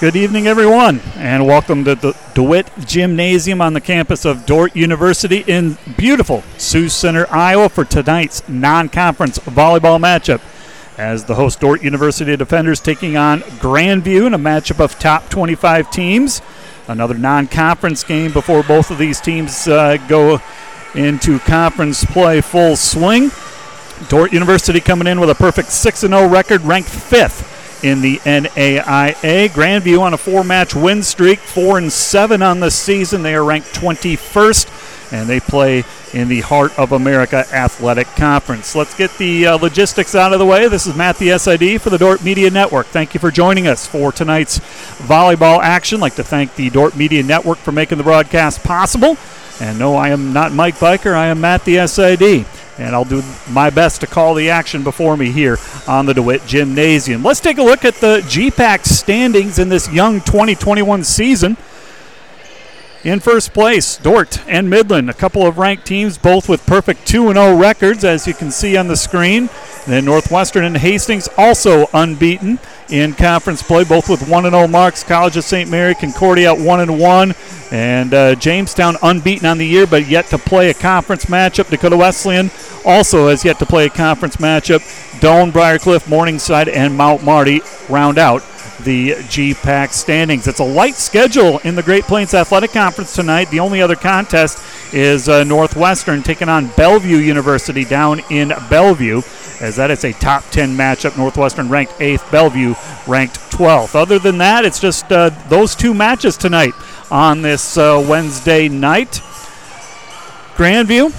Good evening, everyone, and welcome to the DeWitt Gymnasium on the campus of Dordt University in beautiful Sioux Center, Iowa, for tonight's non conference volleyball matchup. As the host Dordt University defenders taking on Grandview in a matchup of top 25 teams. Another non conference game before both of these teams uh, go into conference play full swing. Dordt University coming in with a perfect 6 0 record, ranked fifth in the NAIA. Grandview on a four-match win streak, four and seven on the season. They are ranked 21st, and they play in the Heart of America Athletic Conference. Let's get the uh, logistics out of the way. This is Matt, the SID for the Dordt Media Network. Thank you for joining us for tonight's volleyball action. Like to thank the Dordt Media Network for making the broadcast possible. And no, I am not Mike Biker. I am Matt, the SID and I'll do my best to call the action before me here on the DeWitt Gymnasium. Let's take a look at the GPAC standings in this young 2021 season. In first place, Dordt and Midland, a couple of ranked teams, both with perfect 2 0 records, as you can see on the screen. Then Northwestern and Hastings also unbeaten in conference play, both with 1 0 marks. College of St. Mary, Concordia at 1 1. And uh, Jamestown unbeaten on the year, but yet to play a conference matchup. Dakota Wesleyan also has yet to play a conference matchup. Doane, Briarcliff, Morningside, and Mount Marty round out the GPAC standings. It's a light schedule in the Great Plains Athletic Conference tonight. The only other contest is uh, Northwestern taking on Bellevue University down in Bellevue, as that is a top 10 matchup. Northwestern ranked 8th, Bellevue ranked 12th. Other than that, it's just uh, those two matches tonight on this uh, Wednesday night. Grandview,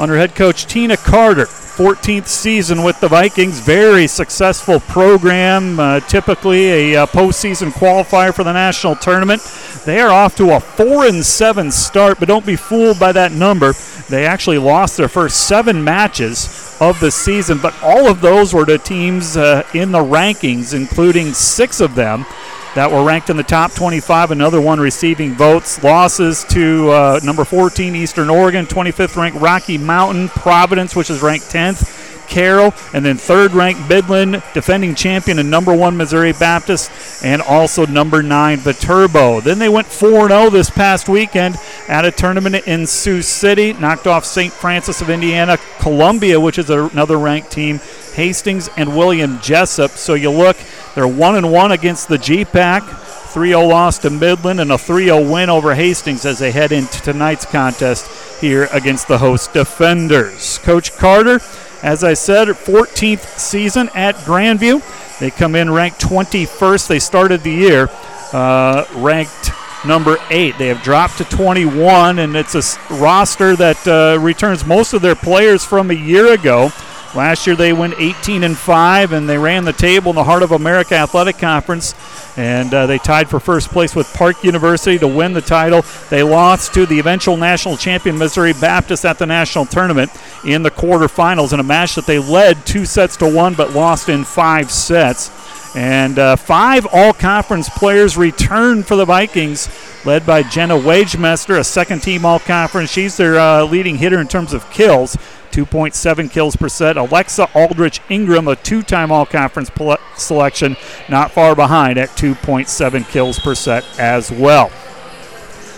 under head coach Tina Carter, 14th season with the Vikings. Very successful program, uh, typically a uh, postseason qualifier for the national tournament. They are off to a 4 and 7 start, but don't be fooled by that number. They actually lost their first seven matches of the season, but all of those were to teams uh, in the rankings, including six of them that were ranked in the top 25. Another one receiving votes. Losses to uh, number 14 Eastern Oregon, 25th ranked Rocky Mountain, Providence, which is ranked 10th. Carroll, and then third ranked Midland, defending champion and number one Missouri Baptist, and also number nine Viterbo. Then they went 4 0 this past weekend at a tournament in Sioux City, knocked off St. Francis of Indiana, Columbia, which is another ranked team, Hastings, and William Jessup. So you look, they're 1 and 1 against the GPAC. 3 0 loss to Midland and a 3 0 win over Hastings as they head into tonight's contest here against the host defenders. Coach Carter as I said, 14th season at Grandview. They come in ranked 21st. They started the year uh, ranked number eight. They have dropped to 21, and it's a roster that uh, returns most of their players from a year ago. Last year they went 18 and 5, and they ran the table in the Heart of America Athletic Conference, and uh, they tied for first place with Park University to win the title. They lost to the eventual national champion Missouri Baptist at the national tournament in the quarterfinals in a match that they led two sets to one, but lost in five sets. And uh, five all conference players return for the Vikings, led by Jenna Wagemester, a second team all conference. She's their uh, leading hitter in terms of kills. 2.7 kills per set. Alexa Aldrich Ingram, a two time all conference selection, not far behind at 2.7 kills per set as well.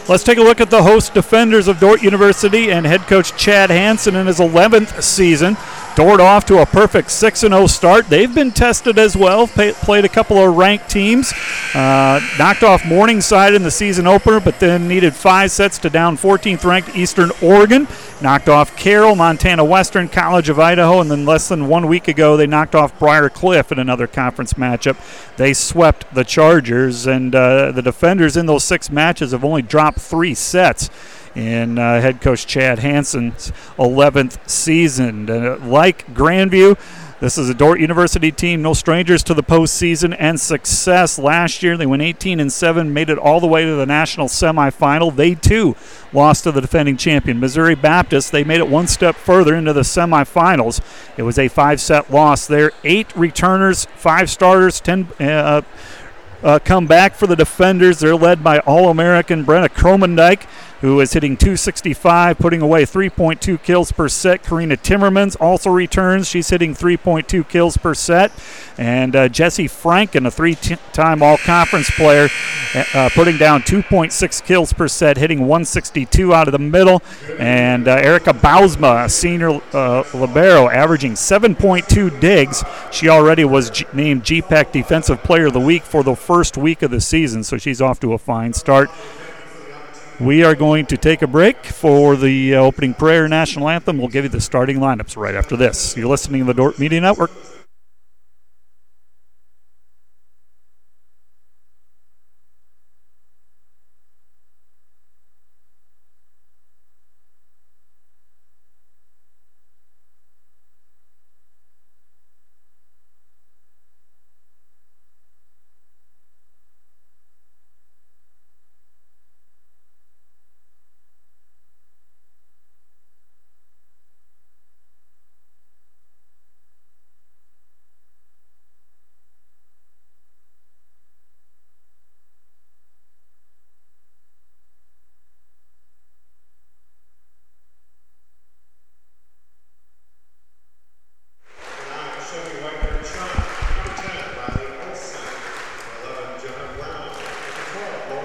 Let's take a look at the host defenders of Dordt University and head coach Chad Hanson in his 11th season. Dordt off to a perfect 6 0 start. They've been tested as well, pay, played a couple of ranked teams. Uh, knocked off Morningside in the season opener, but then needed five sets to down 14th ranked Eastern Oregon. Knocked off Carroll, Montana Western, College of Idaho, and then less than one week ago, they knocked off Briar Cliff in another conference matchup. They swept the Chargers, and uh, the defenders in those six matches have only dropped three sets in uh, head coach Chad Hanson's 11th season. Uh, like Grandview, this is a Dordt University team, no strangers to the postseason and success. Last year, they went 18 and 7, made it all the way to the national semifinal. They too lost to the defending champion, Missouri Baptist. They made it one step further into the semifinals. It was a five-set loss there. Eight returners, five starters, ten. Uh, uh, come back for the defenders. They're led by All American Brenna Kromendijk, who is hitting 265, putting away 3.2 kills per set. Karina Timmermans also returns. She's hitting 3.2 kills per set. And uh, Jesse Franken, a three time All Conference player, uh, putting down 2.6 kills per set, hitting 162 out of the middle. And uh, Erica Bausma, a senior uh, Libero, averaging 7.2 digs. She already was G- named GPAC Defensive Player of the Week for the first week of the season, so she's off to a fine start. We are going to take a break for the uh, opening prayer national anthem. We'll give you the starting lineups right after this. You're listening to the Dordt Media Network.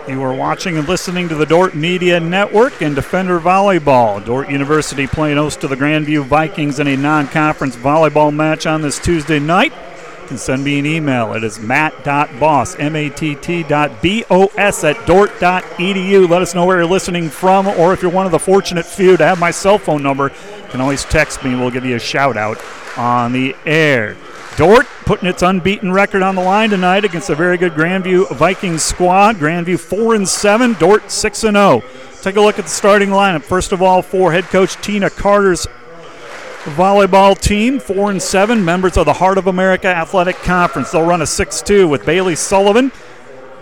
You are watching and listening to the Dordt Media Network and Defender Volleyball. Dordt University playing host to the Grandview Vikings in a non conference volleyball match on this Tuesday night. You can send me an email. It is matt.boss, M-A-T-T dot B-O-S at dordt.edu. Let us know where you're listening from, or if you're one of the fortunate few to have my cell phone number, you can always text me. We'll give you a shout out on the air. Dordt putting its unbeaten record on the line tonight against a very good Grandview Vikings squad. Grandview 4 and 7, Dordt 6 and 0. Take a look at the starting lineup. First of all, for head coach Tina Carter's volleyball team, 4 and 7, members of the Heart of America Athletic Conference. They'll run a 6 2 with Bailey Sullivan,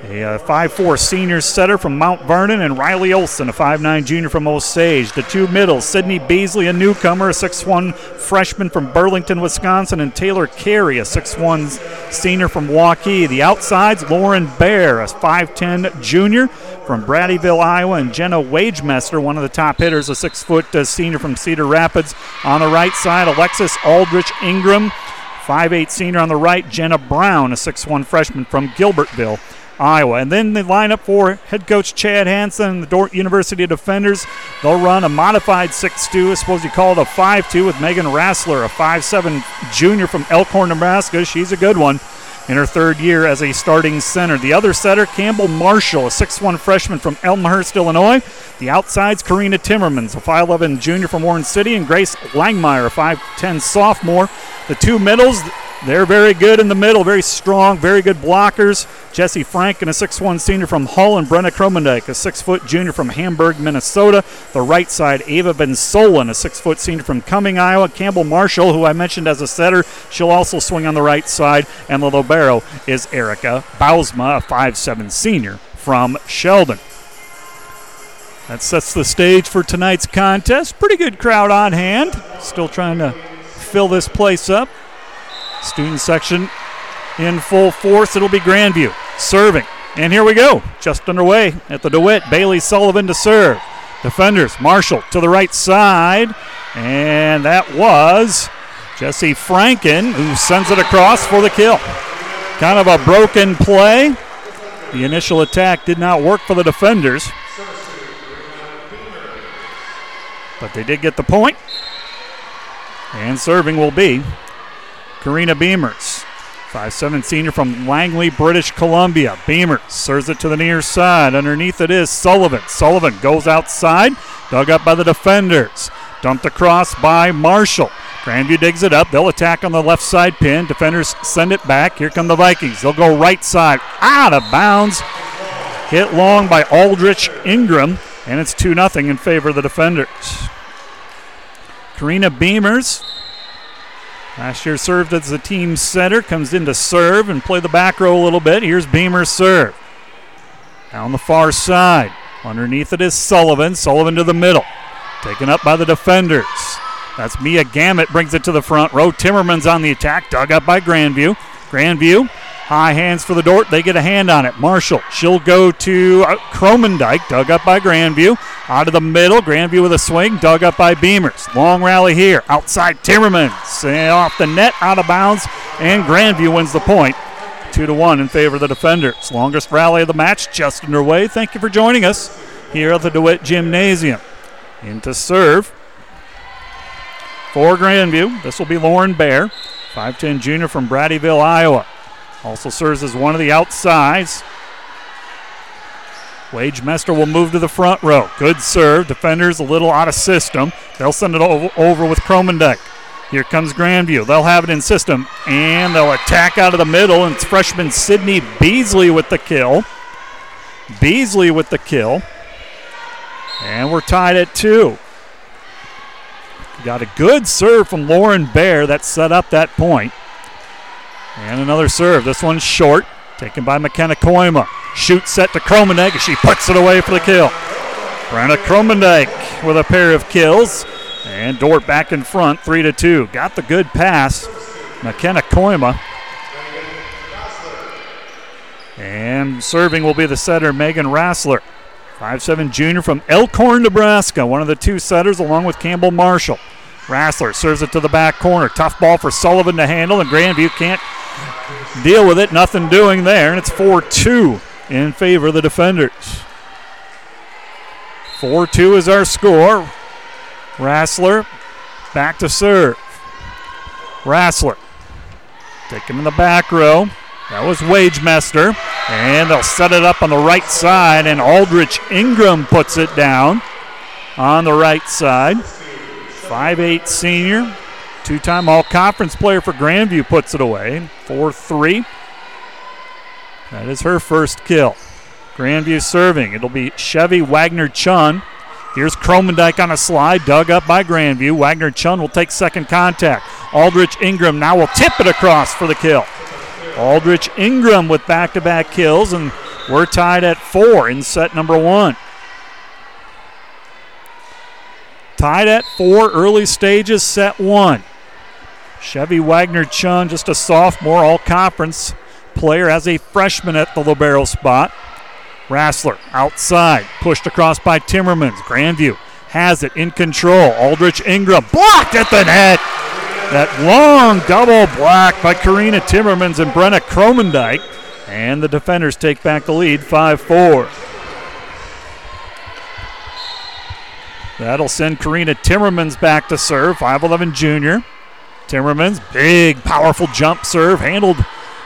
a 5'4 uh, senior setter from Mount Vernon, and Riley Olson, a 5'9 junior from Osage. The two middles, Sydney Beasley, a newcomer, a 6'1 freshman from Burlington, Wisconsin, and Taylor Carey, a 6'1 senior from Waukee. The outsides, Lauren Bear, a 5'10 junior from Braddyville, Iowa, and Jenna Wagemester, one of the top hitters, a 6 foot uh, senior from Cedar Rapids. On the right side, Alexis Aldrich Ingram. 5'8 senior on the right, Jenna Brown, a 6'1 freshman from Gilbertville. Iowa. And then the lineup for head coach Chad Hansen and the Dordt University Defenders. They'll run a modified 6-2. I suppose you call it a 5-2 with Megan Rassler, a 5 7 junior from Elkhorn, Nebraska. She's a good one in her third year as a starting center. The other setter, Campbell Marshall, a 6'1 freshman from Elmhurst, Illinois. The outsides, Karina Timmermans, a 5'11 junior from Orange City, and Grace Langmeyer, a 5'10 sophomore. The two middles, they're very good in the middle, very strong, very good blockers. Jesse Franken, a 6'1 senior from Hull, and Brenna Kromendijk, a 6 foot junior from Hamburg, Minnesota. The right side, Ava Ben Solon, a 6 foot senior from Cumming, Iowa. Campbell Marshall, who I mentioned as a setter, she'll also swing on the right side. And the libero is Erica Bausma, a 5'7 senior from Sheldon. That sets the stage for tonight's contest. Pretty good crowd on hand. Still trying to fill this place up. Student section in full force. It'll be Grandview serving. And here we go. Just underway at the DeWitt. Bailey Sullivan to serve. Defenders, Marshall to the right side. And that was Jesse Franken who sends it across for the kill. Kind of a broken play. The initial attack did not work for the defenders. But they did get the point. And serving will be Karina Beamers. 5'7 senior from Langley, British Columbia. Beamers serves it to the near side. Underneath it is Sullivan. Sullivan goes outside, dug up by the defenders. Dumped across by Marshall. Grandview digs it up. They'll attack on the left side pin. Defenders send it back. Here come the Vikings. They'll go right side. Out of bounds. Hit long by Aldrich Ingram. And it's 2 0 in favor of the defenders. Karina Beamers Last year served as the team center, comes in to serve and play the back row a little bit. Here's Beamer's serve. Down the far side. Underneath it is Sullivan. Sullivan to the middle. Taken up by the defenders. That's Mia Gammett brings it to the front row. Timmerman's on the attack, dug up by Grandview. Grandview High hands for the Dordt. They get a hand on it. Marshall. She'll go to uh, Kromendijk. Dug up by Grandview. Out of the middle. Grandview with a swing. Dug up by Beamers. Long rally here. Outside Timmermans. And off the net. Out of bounds. And Grandview wins the point. Two to one in favor of the defenders. Longest rally of the match just underway. Thank you for joining us here at the DeWitt Gymnasium. Into serve for Grandview. This will be Lauren Bear, 5'10 junior from Braddyville, Iowa. Also serves as one of the outsides. Wagemester will move to the front row. Good serve. Defenders a little out of system. They'll send it over with Kromendijk. Here comes Grandview. They'll have it in system, and they'll attack out of the middle. And it's freshman Sydney Beasley with the kill. Beasley with the kill. And we're tied at two. Got a good serve from Lauren Bear that set up that point. And another serve. This one's short. Taken by McKenna Koima. Shoot set to Kromendijk. She puts it away for the kill. Brenna Kromendijk with a pair of kills. And Dordt back in front, 3 to 2. Got the good pass. McKenna Koima. And serving will be the setter, Megan Rassler. 5'7 junior from Elkhorn, Nebraska. One of the two setters, along with Campbell Marshall. Rassler serves it to the back corner. Tough ball for Sullivan to handle, and Grandview can't deal with it. Nothing doing there, and it's 4 2 in favor of the defenders. 4 2 is our score. Rassler back to serve. Rassler taken in the back row. That was Wagemester. And they'll set it up on the right side, and Aldrich Ingram puts it down on the right side. 5'8 senior, two time all conference player for Grandview, puts it away. 4 3. That is her first kill. Grandview serving. It'll be Chevy Wagner Chun. Here's Kromendijk on a slide, dug up by Grandview. Wagner Chun will take second contact. Aldrich Ingram now will tip it across for the kill. Aldrich Ingram with back to back kills, and we're tied at four in set number one. Tied at four, early stages, set one. Chevy Wagner Chun, just a sophomore, all conference player as a freshman at the Libero spot. Rassler outside, pushed across by Timmermans. Grandview has it in control. Aldrich Ingram blocked at the net. That long double block by Karina Timmermans and Brenna Kromendijk. And the defenders take back the lead 5 4. That'll send Karina Timmermans back to serve, 5'11 junior. Timmermans, big, powerful jump serve, handled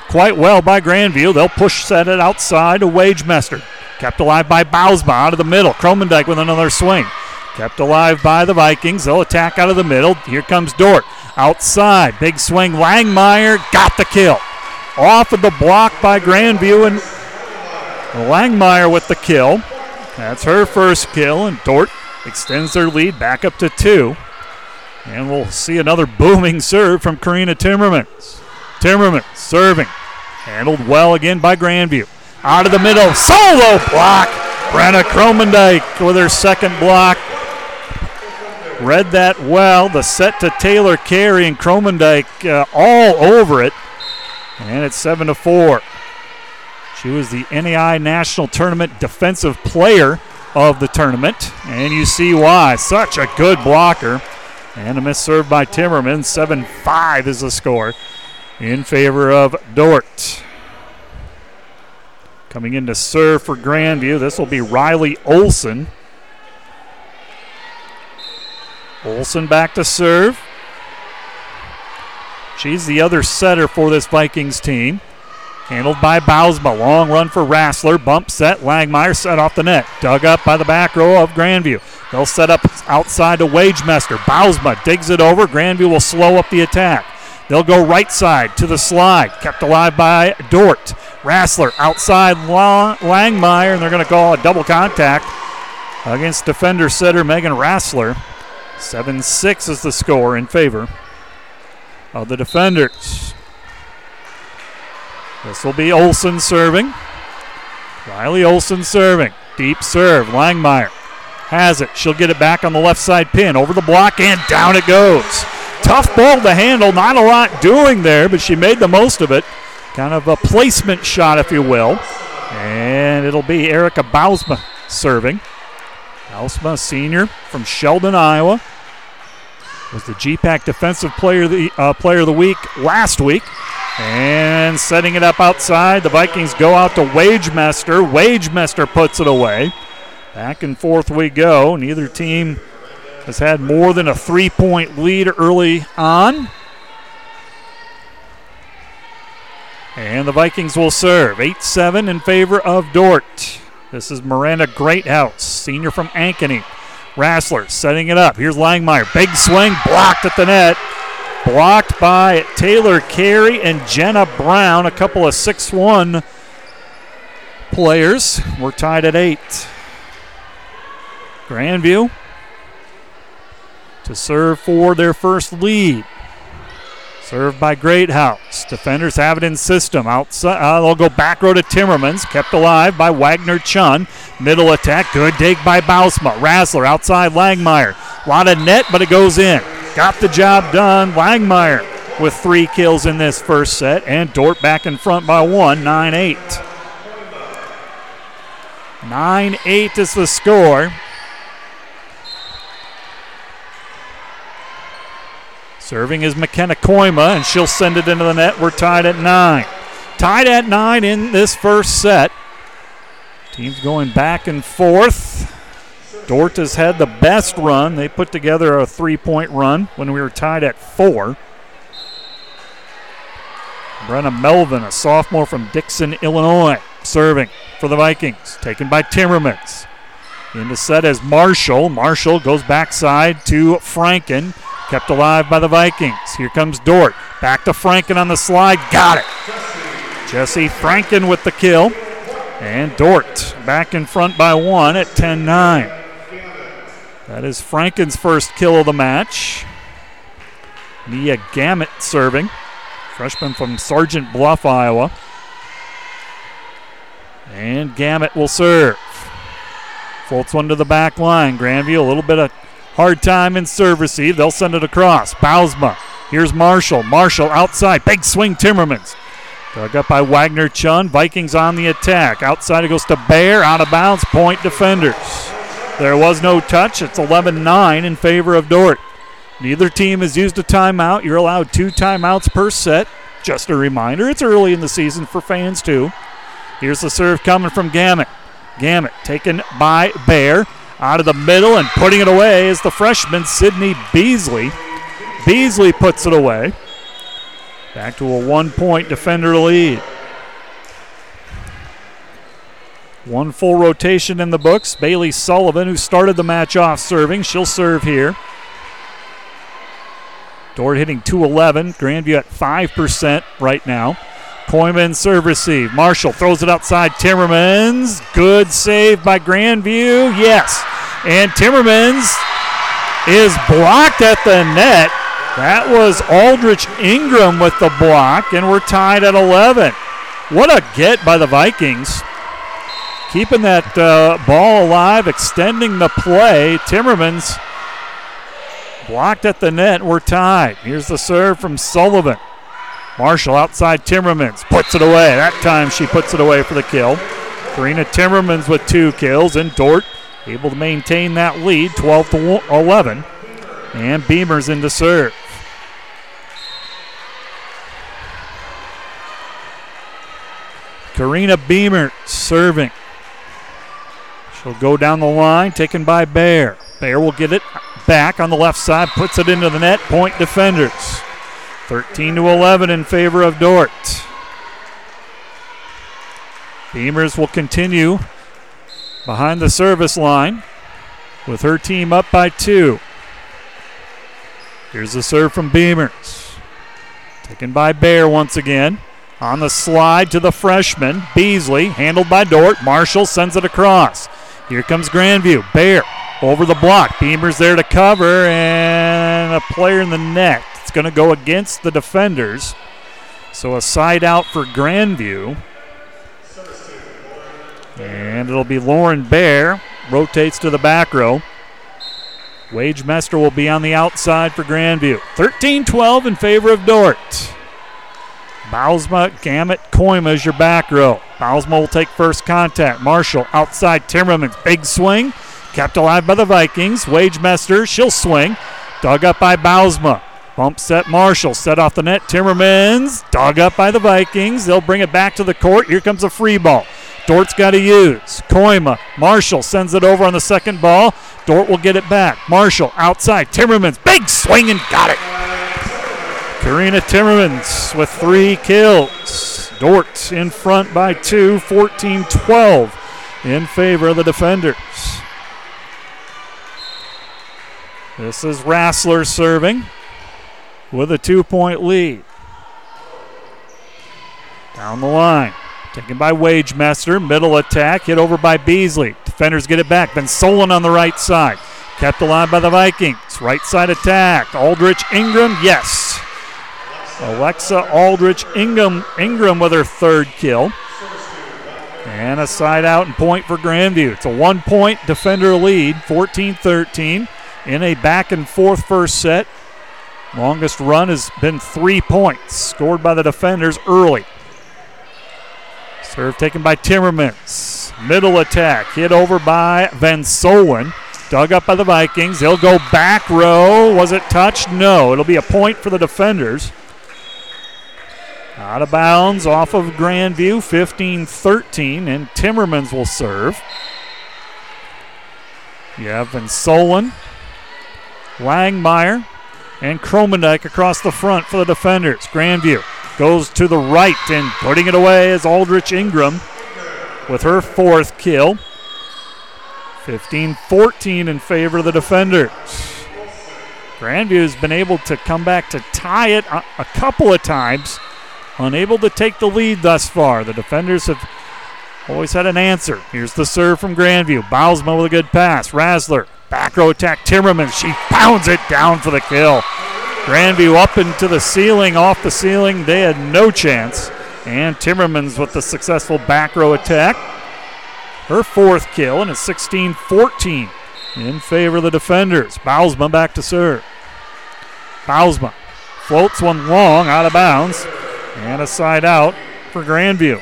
quite well by Grandview. They'll push set it outside to Wagemester. Kept alive by Bausma out of the middle. Kromendijk with another swing. Kept alive by the Vikings. They'll attack out of the middle. Here comes Dordt. Outside. Big swing. Langmeyer got the kill. Off of the block by Grandview and Langmeyer with the kill. That's her first kill, and Dordt extends their lead back up to two. And we'll see another booming serve from Karina Timmermans. Timmermans serving. Handled well again by Grandview. Out of the middle, solo block. Brenna Kromendijk with her second block. Read that well. The set to Taylor Carey and Kromendijk uh, all over it. And it's 7 to 4. She was the NAI National Tournament Defensive Player of the tournament. And you see why. Such a good blocker. And a miss served by Timmerman. 7 5 is the score in favor of Dordt. Coming in to serve for Grandview, this will be Riley Olson. Olson back to serve. She's the other setter for this Vikings team. Handled by Bausma. Long run for Rassler. Bump set. Langmeyer set off the net. Dug up by the back row of Grandview. They'll set up outside to Wagemester. Bausma digs it over. Grandview will slow up the attack. They'll go right side to the slide. Kept alive by Dordt. Rassler outside Langmeyer, and they're going to call a double contact against defender setter Megan Rassler. 7 6 is the score in favor of the defenders. This will be Olson serving. Riley Olson serving. Deep serve. Langmeyer has it. She'll get it back on the left side pin. Over the block and down it goes. Tough ball to handle. Not a lot doing there, but she made the most of it. kind of a placement shot, if you will. And it'll be Erica Bausma serving. Bausma, senior from Sheldon, Iowa, was the GPAC Defensive Player of the uh, Player of the Week last week. And setting it up outside, the Vikings go out to Wagemester. Wagemester puts it away. Back and forth we go. Neither team has had more than a three point lead early on. And the Vikings will serve 8 7 in favor of Dordt. This is Miranda Greathouse, senior from Ankeny. Rassler setting it up. Here's Langmeyer. Big swing, blocked at the net. Blocked by Taylor Carey and Jenna Brown, a couple of 6 1 players. We're tied at 8. Grandview to serve for their first lead. Served by Greathouse. Defenders have it in system. Outside, uh, they'll go back row to Timmermans. Kept alive by Wagner Chun. Middle attack. Good dig by Bausma. Rassler outside Langmeyer. A lot of net, but it goes in. Got the job done. Wagmeyer with three kills in this first set. And Dordt back in front by one. 9 8. 9 8 is the score. Serving is McKenna Koima, and she'll send it into the net. We're tied at nine. Tied at nine in this first set. Teams going back and forth. Dordt has had the best run. They put together a three point run when we were tied at four. Brenna Melvin, a sophomore from Dixon, Illinois, serving for the Vikings. Taken by Timmermans. In the set as Marshall. Marshall goes backside to Franken. Kept alive by the Vikings. Here comes Dordt. Back to Franken on the slide. Got it. Jesse Franken with the kill. And Dordt back in front by one at 10 9. That is Franken's first kill of the match. Nia Gamet serving. Freshman from Sergeant Bluff, Iowa. And Gamet will serve. Floats one to the back line. Grandview, a little bit of Hard time in serve receive. They'll send it across. Bausma. Here's Marshall. Marshall outside. Big swing, Timmermans. Dug up by Wagner Chun. Vikings on the attack. Outside it goes to Bear. Out of bounds. Point defenders. There was no touch. It's 11 9 in favor of Dordt. Neither team has used a timeout. You're allowed two timeouts per set. Just a reminder, it's early in the season for fans, too. Here's the serve coming from Gamet. Gamet taken by Bear. Out of the middle and putting it away is the freshman Sydney Beasley. Beasley puts it away. Back to a one point defender lead. One full rotation in the books. Bailey Sullivan, who started the match off serving, she'll serve here. Dordt hitting 211. Grandview at 5% right now. Koyman serve receive. Marshall throws it outside. Timmermans. Good save by Grandview. Yes. And Timmermans is blocked at the net. That was Aldrich Ingram with the block, and we're tied at 11. What a get by the Vikings. Keeping that uh, ball alive, extending the play. Timmermans blocked at the net. We're tied. Here's the serve from Sullivan. Marshall outside Timmermans puts it away. That time she puts it away for the kill. Karina Timmermans with two kills, and Dordt able to maintain that lead 12 to 11. And Beamer's into serve. Karina Beamer serving. She'll go down the line, taken by Bear. Bear will get it back on the left side, puts it into the net. Point defenders. 13 to 11 in favor of Dordt. Beamers will continue behind the service line with her team up by two. Here's the serve from Beamers. Taken by Bear once again. On the slide to the freshman, Beasley, handled by Dordt. Marshall sends it across. Here comes Grandview. Bear over the block. Beamers there to cover, and a player in the net. It's going to go against the defenders. So a side out for Grandview. And it'll be Lauren Bear. Rotates to the back row. Wagemester will be on the outside for Grandview. 13 12 in favor of Dordt. Bausma, Gamet, Koima is your back row. Bausma will take first contact. Marshall outside Timmermans. Big swing. Kept alive by the Vikings. Wagemester, she'll swing. Dug up by Bausma. Bump set Marshall. Set off the net. Timmermans. Dug up by the Vikings. They'll bring it back to the court. Here comes a free ball. Dordt's got to use. Koima. Marshall sends it over on the second ball. Dordt will get it back. Marshall outside. Timmermans. Big swing and got it. Karina Timmermans with three kills. Dordt in front by two, 14 12 in favor of the defenders. This is Rassler serving with a two point lead. Down the line. Taken by Wagemester. Middle attack. Hit over by Beasley. Defenders get it back. Then Solon on the right side. Kept alive by the Vikings. Right side attack. Aldrich Ingram. Yes. Alexa Aldrich Ingram, Ingram with her third kill. And a side out and point for Grandview. It's a one point defender lead, 14 13, in a back and forth first set. Longest run has been three points, scored by the defenders early. Serve taken by Timmermans. Middle attack, hit over by Van Solen. Dug up by the Vikings. They'll go back row. Was it touched? No. It'll be a point for the defenders. Out of bounds off of Grandview, 15 13, and Timmermans will serve. You have Van Solen, Langmeyer, and Kromendijk across the front for the defenders. Grandview goes to the right and putting it away is Aldrich Ingram with her fourth kill. 15 14 in favor of the defenders. Grandview has been able to come back to tie it a, a couple of times, unable to take the lead thus far. The defenders have always had an answer. Here's the serve from Grandview. Bausma with a good pass. Rassler, back row attack. Timmerman, she pounds it down for the kill. Grandview up into the ceiling, off the ceiling. They had no chance. And Timmermans with the successful back row attack. Her fourth kill, and it's 16 14 in favor of the defenders. Bausma back to serve. Bausma floats one long out of bounds, and a side out for Grandview.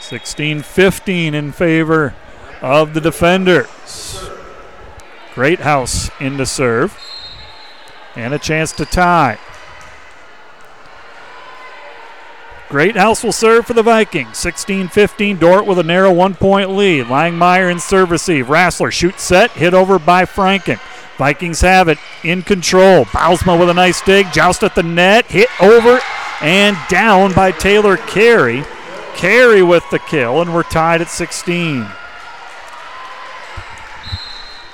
16 15 in favor of the defenders. Greathouse in to serve, and a chance to tie. Greathouse will serve for the Vikings. 16 15. Dordt with a narrow one point lead. Langmeyer in serve receive. Rassler shoots set. Hit over by Franken. Vikings have it in control. Bausma with a nice dig. Joust at the net. Hit over and down by Taylor Carey. Carey with the kill, and we're tied at 16.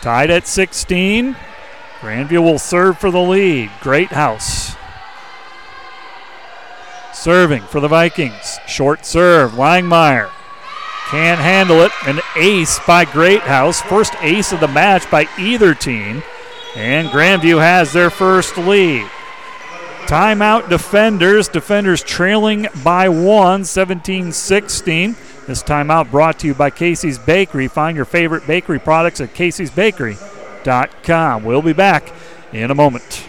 Tied at 16. Grandview will serve for the lead. Greathouse. Serving for the Vikings. Short serve. Langmeyer can't handle it. An ace by Greathouse. First ace of the match by either team. And Grandview has their first lead. Timeout defenders. Defenders trailing by one, 17 16. This timeout brought to you by Casey's Bakery. Find your favorite bakery products at caseysbakery.com. We'll be back in a moment.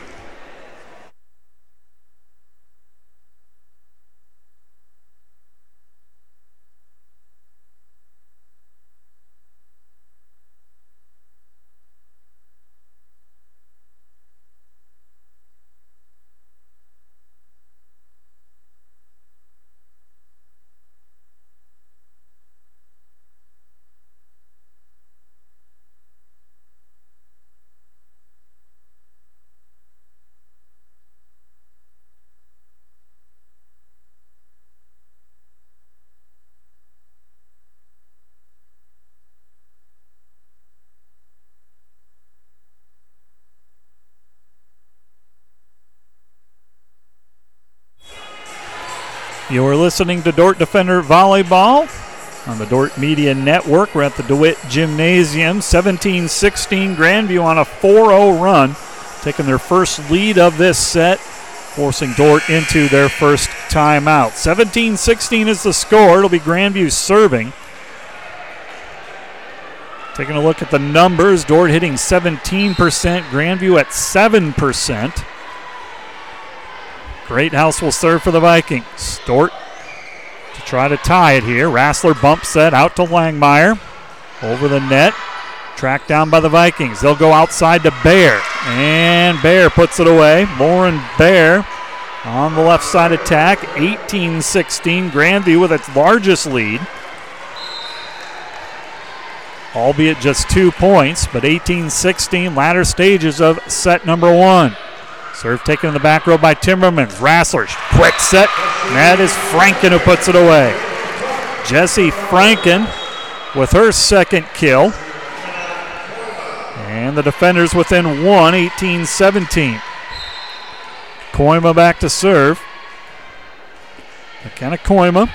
You're listening to Dordt Defender Volleyball on the Dordt Media Network. We're at the DeWitt Gymnasium. 17 16 Grandview on a 4 0 run, taking their first lead of this set, forcing Dordt into their first timeout. 17 16 is the score. It'll be Grandview serving. Taking a look at the numbers, Dordt hitting 17%, Grandview at 7%. Greathouse will serve for the Vikings. Dordt to try to tie it here. Rassler bump set out to Langmeyer. Over the net. Tracked down by the Vikings. They'll go outside to Bear. And Bear puts it away. Lauren Bear on the left side attack. 18 16. Grandview with its largest lead. Albeit just two points, but 18 16, latter stages of set number one. Serve taken in the back row by Timmermans. Rassler, quick set. And that is Franken who puts it away. Jesse Franken with her second kill. And the defenders within one, 18 17. Koima back to serve. McKenna Koima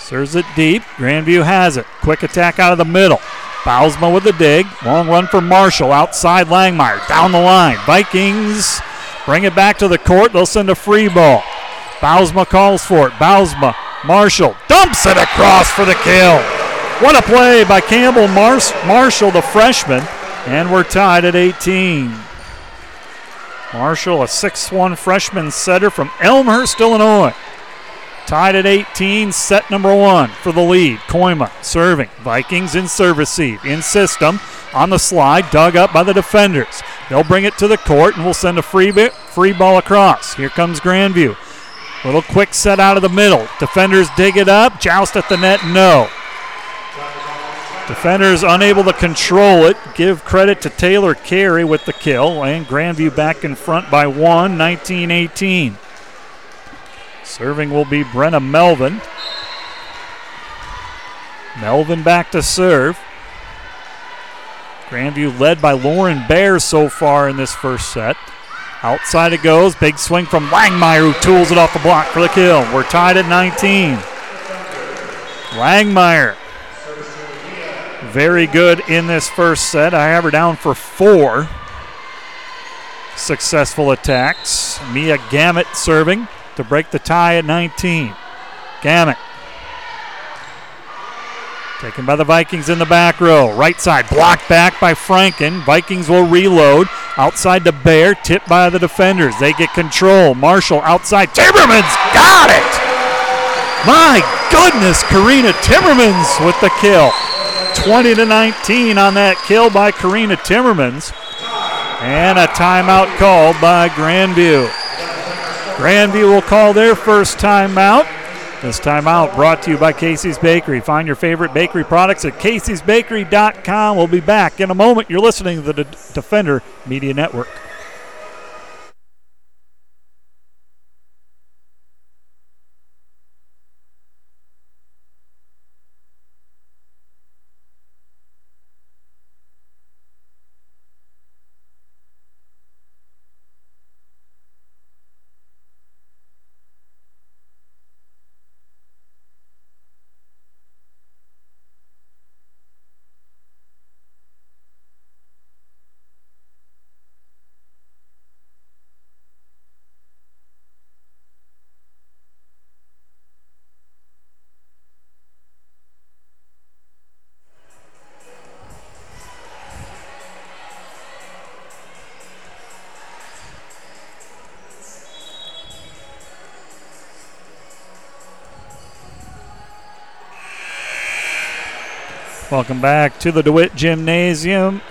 serves it deep. Grandview has it. Quick attack out of the middle. Bausma with the dig. Long run for Marshall. Outside Langmeyer. Down the line. Vikings Bring it back to the court. They'll send a free ball. Bausma calls for it. Bausma, Marshall dumps it across for the kill. What a play by Campbell Mars- Marshall, the freshman. And we're tied at 18. Marshall, a 6-1 freshman setter from Elmhurst, Illinois. Tied at 18, set number one for the lead. Koima serving. Vikings in service receive. In system. On the slide, dug up by the defenders. They'll bring it to the court and we'll send a free, bit, free ball across. Here comes Grandview. Little quick set out of the middle. Defenders dig it up. Joust at the net, no. Defenders unable to control it. Give credit to Taylor Carey with the kill. And Grandview back in front by one, 19 18. Serving will be Brenna Melvin. Melvin back to serve. Grandview led by Lauren Bear so far in this first set. Outside it goes. Big swing from Langmeyer who tools it off the block for the kill. We're tied at 19. Langmeyer. Very good in this first set. I have her down for four successful attacks. Mia Gamet serving to break the tie at 19. Gamet Taken by the Vikings in the back row. Right side, blocked back by Franken. Vikings will reload. Outside to Bear, tipped by the defenders. They get control. Marshall outside. Timmermans got it! My goodness, Karina Timmermans with the kill. 20 to 19 on that kill by Karina Timmermans. And a timeout called by Grandview. Grandview will call their first timeout. This timeout brought to you by Casey's Bakery. Find your favorite bakery products at caseysbakery.com. We'll be back in a moment. You're listening to the Defender Media Network. Welcome back to the DeWitt Gymnasium.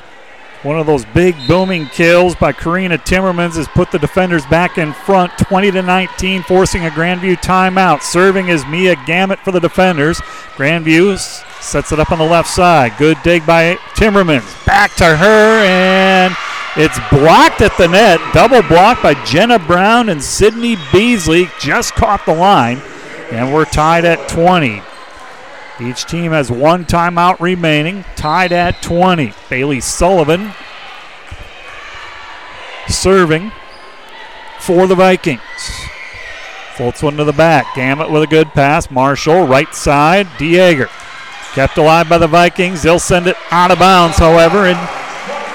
One of those big booming kills by Karina Timmermans has put the defenders back in front 20 to 19, forcing a Grandview timeout. Serving is Mia Gamet for the defenders. Grandview sets it up on the left side. Good dig by Timmermans. Back to her, and it's blocked at the net. Double blocked by Jenna Brown and Sydney Beasley. Just caught the line, and we're tied at 20. Each team has one timeout remaining, tied at 20. Bailey Sullivan serving for the Vikings. Floats one to the back. Gamet with a good pass. Marshall, right side. Dieger. Kept alive by the Vikings. They'll send it out of bounds, however, and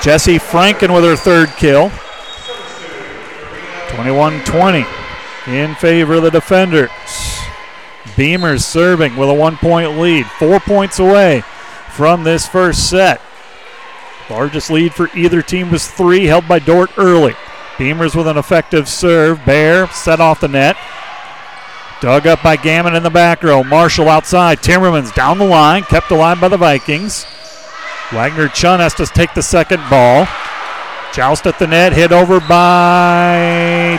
Jesse Franken with her third kill. 21 20 in favor of the defenders. Beamers serving with a one point lead, four points away from this first set. Largest lead for either team was three, held by Dordt early. Beamers with an effective serve. Bear set off the net. Dug up by Gammon in the back row. Marshall outside. Timmermans down the line. Kept alive by the Vikings. Wagner Chun has to take the second ball. Joust at the net. Hit over by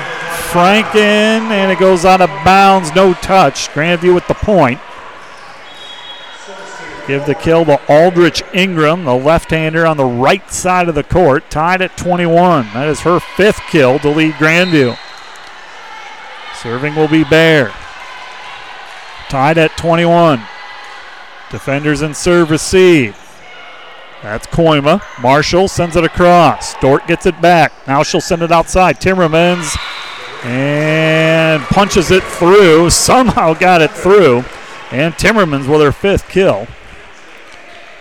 Franken. And it goes out of bounds. No touch. Grandview with the point. Give the kill to Aldrich Ingram, the left hander on the right side of the court, tied at 21. That is her fifth kill to lead Grandview. Serving will be Bear. Tied at 21. Defenders in serve receive. That's Koima. Marshall sends it across. Dordt gets it back. Now she'll send it outside. Timmermans and punches it through. Somehow got it through. And Timmermans with her fifth kill.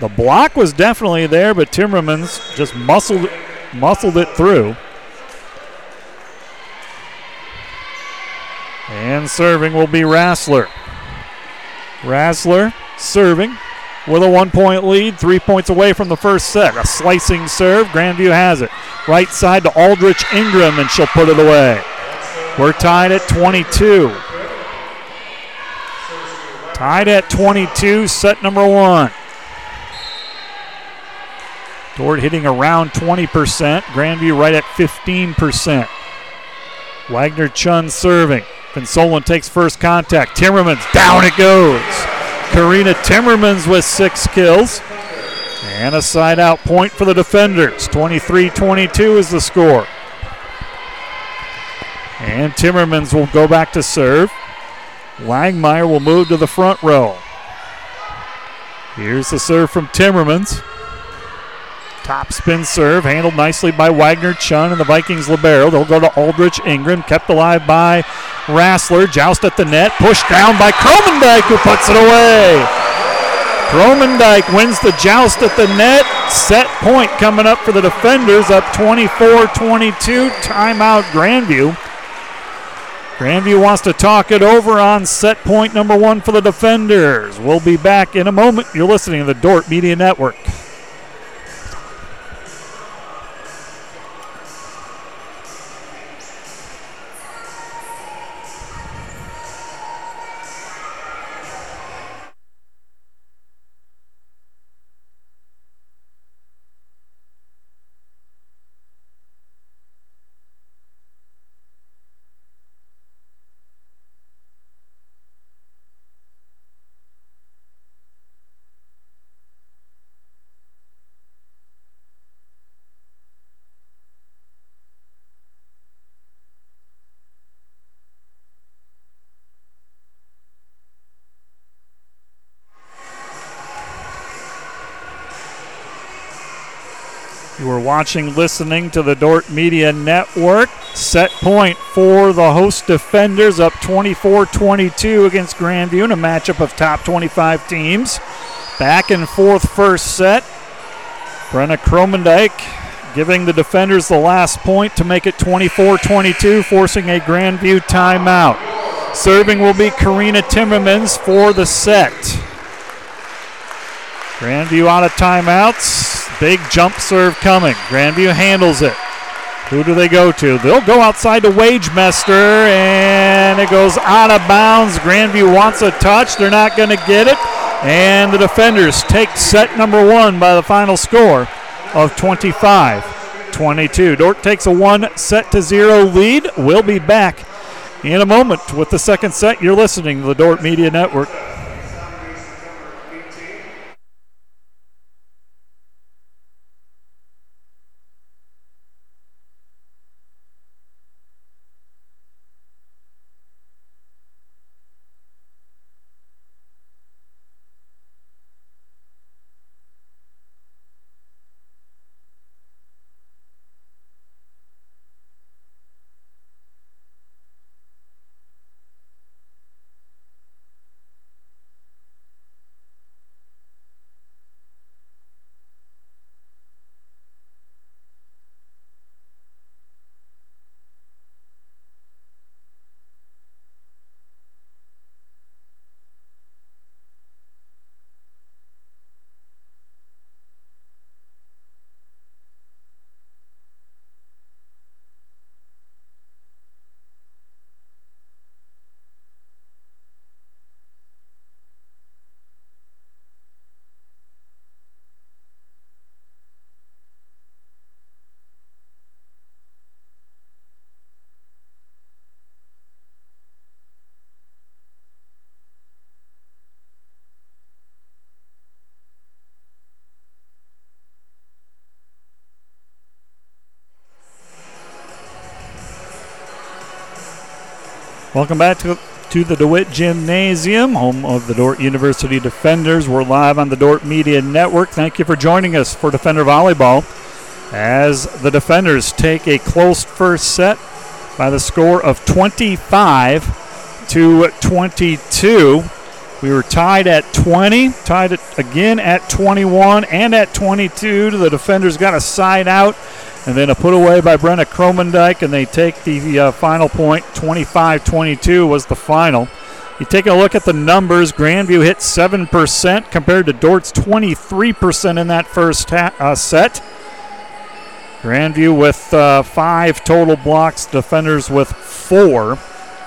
The block was definitely there, but Timmermans just muscled, muscled it through. And serving will be Rassler. Rassler serving with a one point lead, three points away from the first set. A slicing serve. Grandview has it. Right side to Aldrich Ingram, and she'll put it away. We're tied at 22. Tied at 22, set number one. Dordt hitting around 20%. Grandview right at 15%. Wagner Chun serving. Consolan takes first contact. Timmermans, down it goes. Karina Timmermans with six kills. And a side out point for the defenders. 23 22 is the score. And Timmermans will go back to serve. Langmeyer will move to the front row. Here's the serve from Timmermans. Top spin serve, handled nicely by Wagner Chun and the Vikings Libero. They'll go to Aldrich Ingram, kept alive by Rassler. Joust at the net, pushed down by Kromendijk, who puts it away. Kromendijk wins the joust at the net. Set point coming up for the defenders, up 24 22. Timeout, Grandview. Grandview wants to talk it over on set point number one for the defenders. We'll be back in a moment. You're listening to the Dordt Media Network. You are watching, listening to the Dordt Media Network. Set point for the host defenders up 24 22 against Grandview in a matchup of top 25 teams. Back and forth first set. Brenna Kromendijk giving the defenders the last point to make it 24 22, forcing a Grandview timeout. Serving will be Karina Timmermans for the set. Grandview out of timeouts. Big jump serve coming. Grandview handles it. Who do they go to? They'll go outside to Wagemester, and it goes out of bounds. Grandview wants a touch. They're not going to get it. And the defenders take set number one by the final score of 25 22. Dordt takes a one set to zero lead. We'll be back in a moment with the second set. You're listening to the Dordt Media Network. Welcome back to, to the DeWitt Gymnasium, home of the Dordt University Defenders. We're live on the Dordt Media Network. Thank you for joining us for Defender Volleyball as the Defenders take a close first set by the score of 25 to 22. We were tied at 20, tied again at 21 and at 22. The defenders got a side out and then a put away by Brenna Kromendijk, and they take the uh, final point. 25 22 was the final. You take a look at the numbers. Grandview hit 7% compared to Dordt's 23% in that first ha- uh, set. Grandview with uh, five total blocks, defenders with four.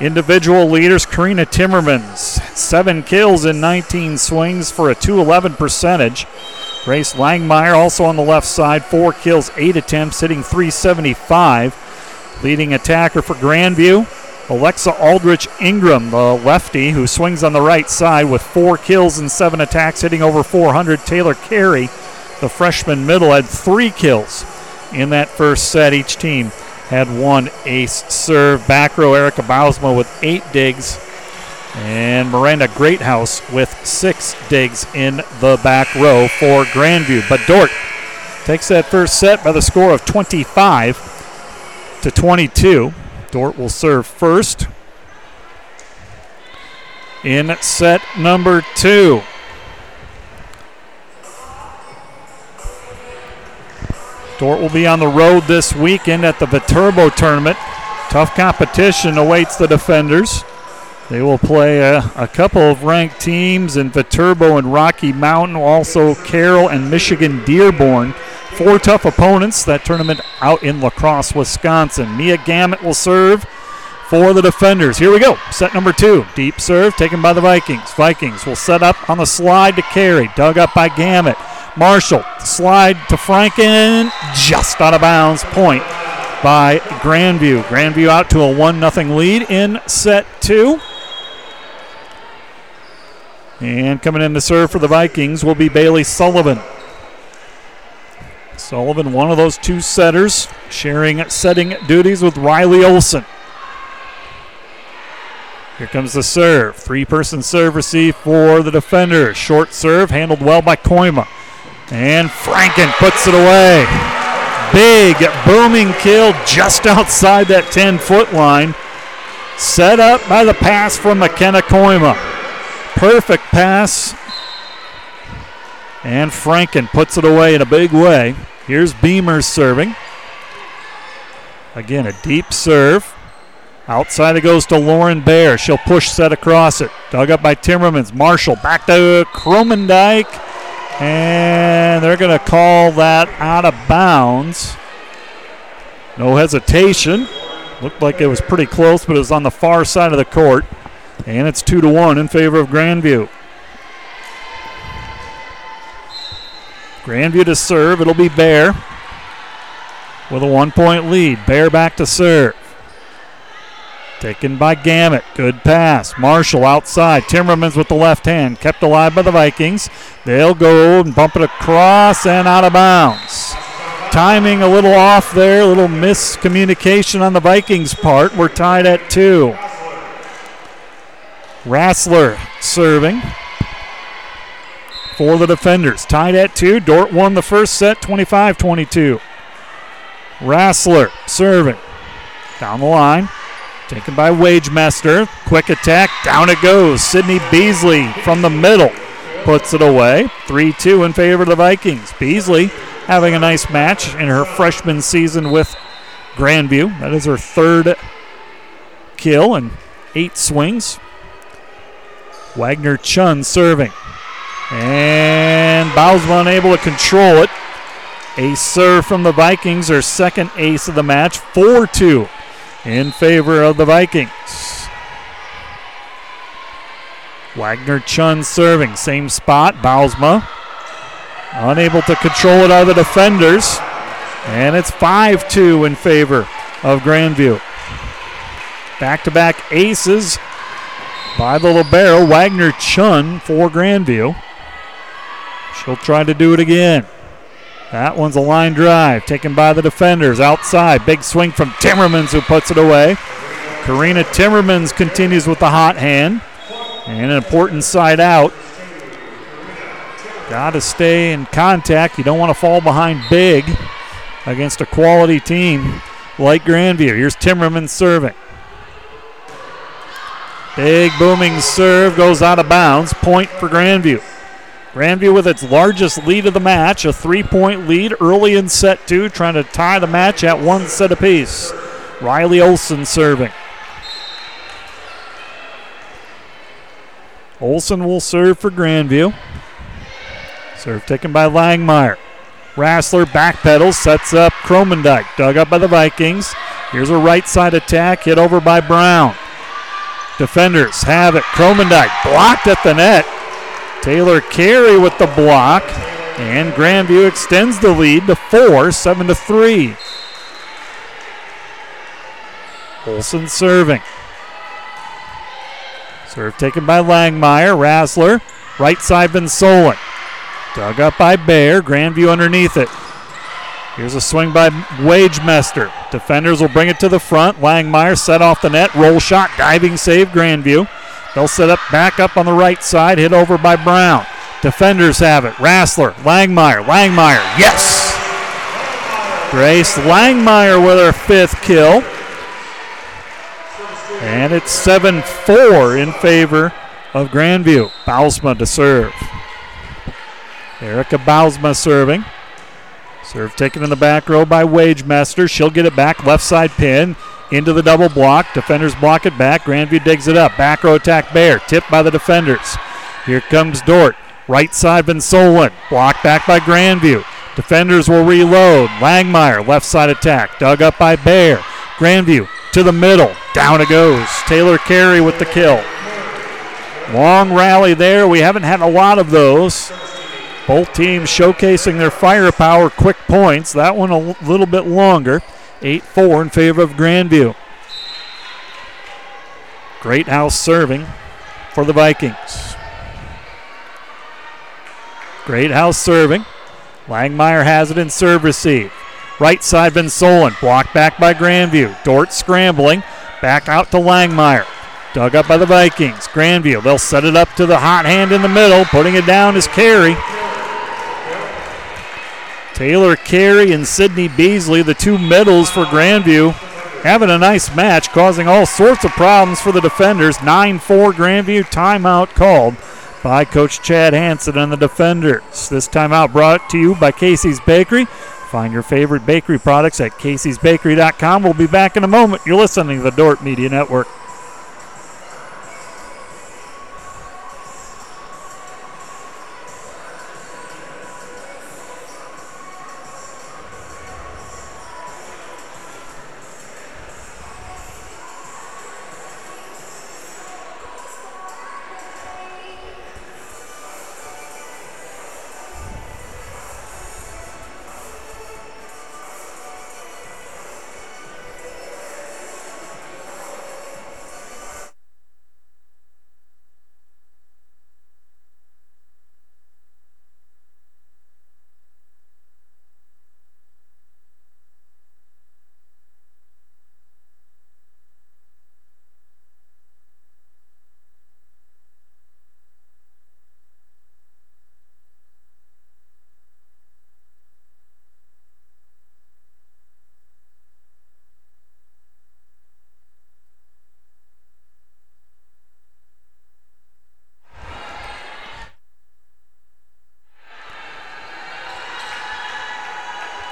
Individual leaders Karina Timmermans, seven kills in 19 swings for a 211 percentage. Grace Langmeyer also on the left side, four kills, eight attempts, hitting 375. Leading attacker for Grandview, Alexa Aldrich Ingram, the lefty who swings on the right side with four kills and seven attacks, hitting over 400. Taylor Carey, the freshman middle, had three kills in that first set. Each team had one ace serve. Back row, Erica Bausma with eight digs and Miranda Greathouse with six digs in the back row for Grandview. But Dordt takes that first set by the score of 25 to 22. Dordt will serve first in set number two. Dordt will be on the road this weekend at the Viterbo tournament. Tough competition awaits the defenders. They will play a, a, couple of ranked teams in Viterbo and Rocky Mountain, also Carroll and Michigan Dearborn. Four tough opponents. That tournament out in La Crosse, Wisconsin. Mia Gamet will serve for the defenders. Here we go. Set number two. Deep serve taken by the Vikings. Vikings will set up on the slide to carry. Dug up by Gamet. Marshall slide to Franken. Just out of bounds. Point by Grandview. Grandview out to a 1 0 lead in set two. And coming in to serve for the Vikings will be Bailey Sullivan. Sullivan, one of those two setters, sharing setting duties with Riley Olson. Here comes the serve. Three person serve receive for the defender. Short serve handled well by Koima. And Franken puts it away. Big booming kill just outside that 10 foot line. Set up by the pass from McKenna Koima. Perfect pass. And Franken puts it away in a big way. Here's Beamer serving. Again, a deep serve. Outside it goes to Lauren Bear. She'll push set across it. Dug up by Timmermans. Marshall back to Kromendijk. And they're going to call that out of bounds. No hesitation. Looked like it was pretty close, but it was on the far side of the court. And it's two to one in favor of Grandview. Grandview to serve. It'll be Bear with a one point lead. Bear back to serve. Taken by Gamet. Good pass. Marshall outside. Timmermans with the left hand. Kept alive by the Vikings. They'll go and bump it across and out of bounds. Timing a little off there. A little miscommunication on the Vikings' part. We're tied at two. Rassler serving for the defenders. Tied at two. Dordt won the first set 25 22. Rassler serving. Down the line. Taken by Wagemester. Quick attack. Down it goes. Sydney Beasley from the middle puts it away. 3 2 in favor of the Vikings. Beasley having a nice match in her freshman season with Grandview. That is her third kill and eight swings. Wagner Chun serving. And Bausma unable to control it. A serve from the Vikings, their second ace of the match, 4 2 in favor of the Vikings. Wagner Chun serving, same spot. Bausma unable to control it out of the defenders. And it's 5 2 in favor of Grandview. Back to back aces by the Libero, Wagner Chun for Grandview. She'll try to do it again. That one's a line drive taken by the defenders outside. Big swing from Timmermans who puts it away. Karina Timmermans continues with the hot hand. And an important side out. Got to stay in contact. You don't want to fall behind big against a quality team like Grandview. Here's Timmerman serving. Big booming serve goes out of bounds. Point for Grandview. Grandview with its largest lead of the match, a three point lead early in set two, trying to tie the match at one set apiece. Riley Olson serving. Olson will serve for Grandview. Serve taken by Langmeyer. Rassler backpedals, sets up Kromendijk. Dug up by the Vikings. Here's a right side attack, hit over by Brown. Defenders have it. Kromendijk blocked at the net. Taylor Carey with the block. And Grandview extends the lead to four, seven to three. Olson serving. Serve taken by Langmeyer. Rassler. Right side Van Solen. Dug up by Bear. Grandview underneath it. Here's a swing by Wagemester. Defenders will bring it to the front. Langmeyer set off the net. Roll shot. Diving save. Grandview. They'll set up back up on the right side. Hit over by Brown. Defenders have it. Rassler. Langmeyer. Langmeyer. Yes! Grace Langmeyer with her fifth kill. And it's 7 4 in favor of Grandview. Bausma to serve. Erica Bausma serving. Serve taken in the back row by Wagemester. She'll get it back. Left side pin. Into the double block. Defenders block it back. Grandview digs it up. Back row attack Bear. Tipped by the defenders. Here comes Dordt. Right side Van Solen. Blocked back by Grandview. Defenders will reload. Langmeyer. Left side attack. Dug up by Bear. Grandview to the middle. Down it goes. Taylor Carey with the kill. Long rally there. We haven't had a lot of those. Both teams showcasing their firepower, quick points. That one a l- little bit longer. 8 4 in favor of Grandview. Greathouse serving for the Vikings. Greathouse serving. Langmeyer has it in serve receive. Right side Van Solen, blocked back by Grandview. Dordt scrambling, back out to Langmeyer. Dug up by the Vikings. Grandview, they'll set it up to the hot hand in the middle. Putting it down is Carey. Taylor Carey and Sydney Beasley, the two middles for Grandview, having a nice match, causing all sorts of problems for the defenders. 9 4 Grandview timeout called by Coach Chad Hanson and the defenders. This timeout brought to you by Casey's Bakery. Find your favorite bakery products at caseysbakery.com. We'll be back in a moment. You're listening to the Dordt Media Network.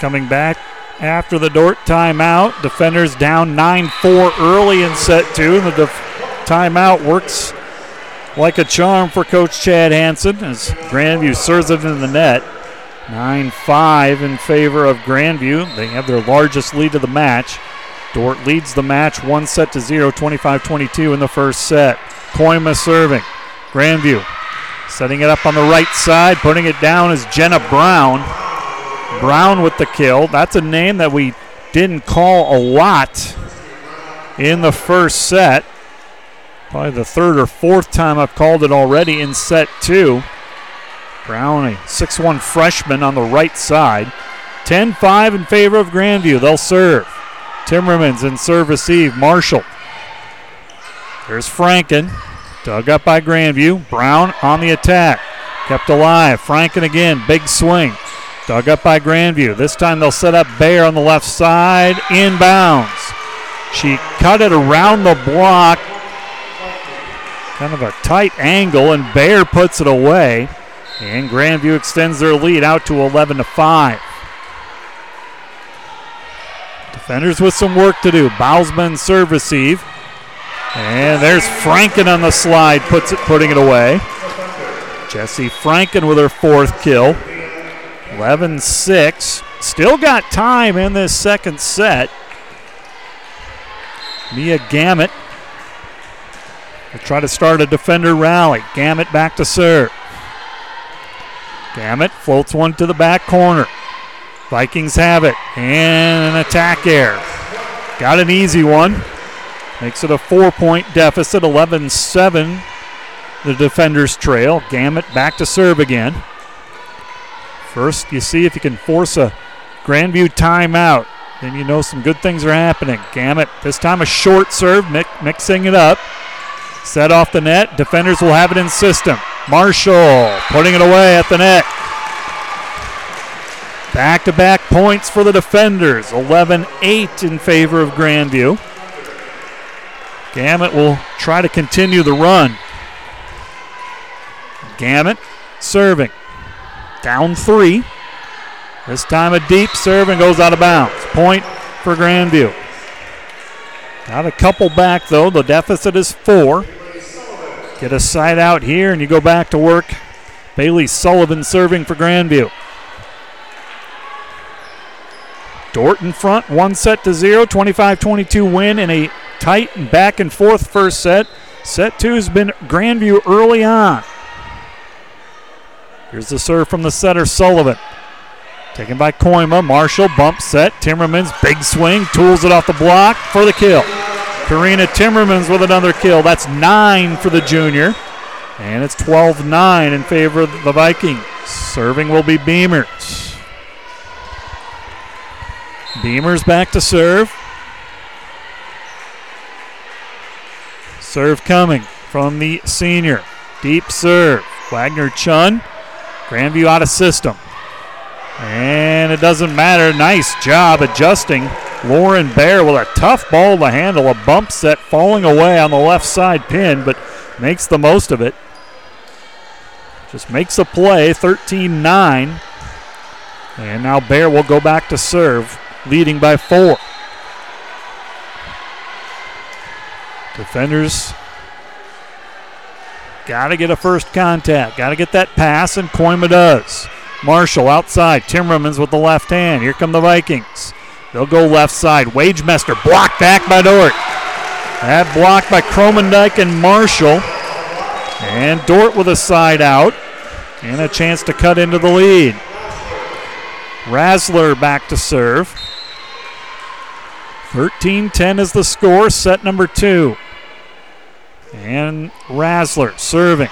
Coming back after the Dordt timeout. Defenders down 9 4 early in set two. The def- timeout works like a charm for Coach Chad Hanson as Grandview serves it in the net. 9 5 in favor of Grandview. They have their largest lead of the match. Dordt leads the match one set to 0, 25 22 in the first set. Koima serving. Grandview setting it up on the right side. Putting it down is Jenna Brown. Brown with the kill. That's a name that we didn't call a lot in the first set. Probably the third or fourth time I've called it already in set two. Brown, a 6'1 freshman on the right side. 10 5 in favor of Grandview. They'll serve. Timmermans in serve receive. Marshall There's Franken. Dug up by Grandview. Brown on the attack. Kept alive. Franken again. Big swing. Dug up by Grandview. This time they'll set up Bear on the left side. Inbounds. She cut it around the block. Kind of a tight angle, and Bear puts it away. And Grandview extends their lead out to 11 to 5. Defenders with some work to do. Bausman serve receive. And there's Franken on the slide, puts it, putting it away. Jesse Franken with her fourth kill. 11 6. Still got time in this second set. Mia Gamet will try to start a defender rally. Gamet back to serve. Gamet floats one to the back corner. Vikings have it. And an attack air. Got an easy one. Makes it a four point deficit, 11 7. The defenders trail. Gamet back to serve again. First, you see if you can force a Grandview timeout. Then you know some good things are happening. Gamet, this time a short serve, mi- mixing it up. Set off the net. Defenders will have it in system. Marshall putting it away at the net. Back to back points for the defenders. 11 8 in favor of Grandview. Gamet will try to continue the run. Gamet serving. Down three. This time a deep serve and goes out of bounds. Point for Grandview. Got a couple back though. The deficit is four. Get a side out here and you go back to work. Bailey Sullivan serving for Grandview. Dordt in front, one set to zero, 25 22 win in a tight and back and forth first set. Set two has been Grandview early on. Here's the serve from the setter, Sullivan. Taken by Koima. Marshall bump set. Timmermans, big swing, tools it off the block for the kill. Karina Timmermans with another kill. That's nine for the junior. And it's 12 9 in favor of the Vikings. Serving will be Beamers. Beamers back to serve. Serve coming from the senior. Deep serve. Wagner Chun. Grandview out of system. And it doesn't matter. Nice job adjusting. Lauren Bear with a tough ball to handle. A bump set falling away on the left side pin, but makes the most of it. Just makes a play, 13 9. And now Bear will go back to serve, leading by four. Defenders got to get a first contact, got to get that pass, and Koima does. Marshall outside, Timmermans with the left hand. Here come the Vikings. They'll go left side. Wagemester blocked back by Dordt. That blocked by Kromendijk and Marshall. And Dordt with a side out and a chance to cut into the lead. Razzler back to serve. 13 10 is the score, set number two. And Rasler serving.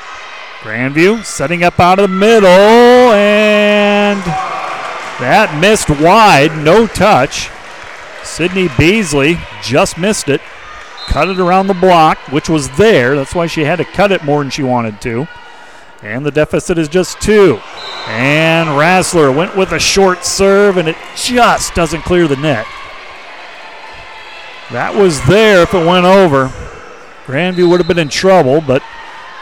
Grandview setting up out of the middle, and that missed wide, no touch. Sydney Beasley just missed it. Cut it around the block, which was there. That's why she had to cut it more than she wanted to. And the deficit is just two. And Rasler went with a short serve, and it just doesn't clear the net. That was there if it went over. Grandview would have been in trouble, but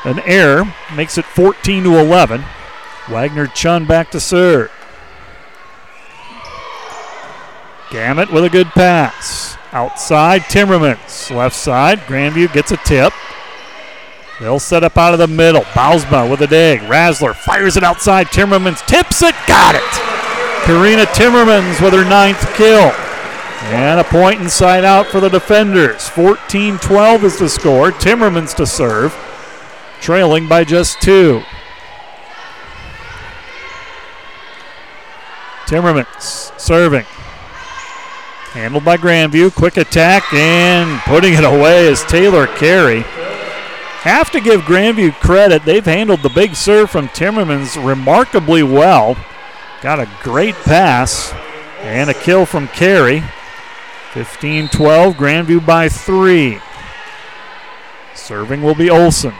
an error makes it 14 to 11. Wagner Chun back to serve. Gamet with a good pass. Outside, Timmermans. Left side, Grandview gets a tip. They'll set up out of the middle. Bausma with a dig. Razzler fires it outside. Timmermans tips it. Got it. Karina Timmermans with her ninth kill. And a point inside out for the defenders. 14 12 is the score. Timmermans to serve, trailing by just two. Timmermans serving. Handled by Grandview. Quick attack and putting it away is Taylor Carey. Have to give Grandview credit. They've handled the big serve from Timmermans remarkably well. Got a great pass and a kill from Carey. 15 12, Grandview by three. Serving will be Olson.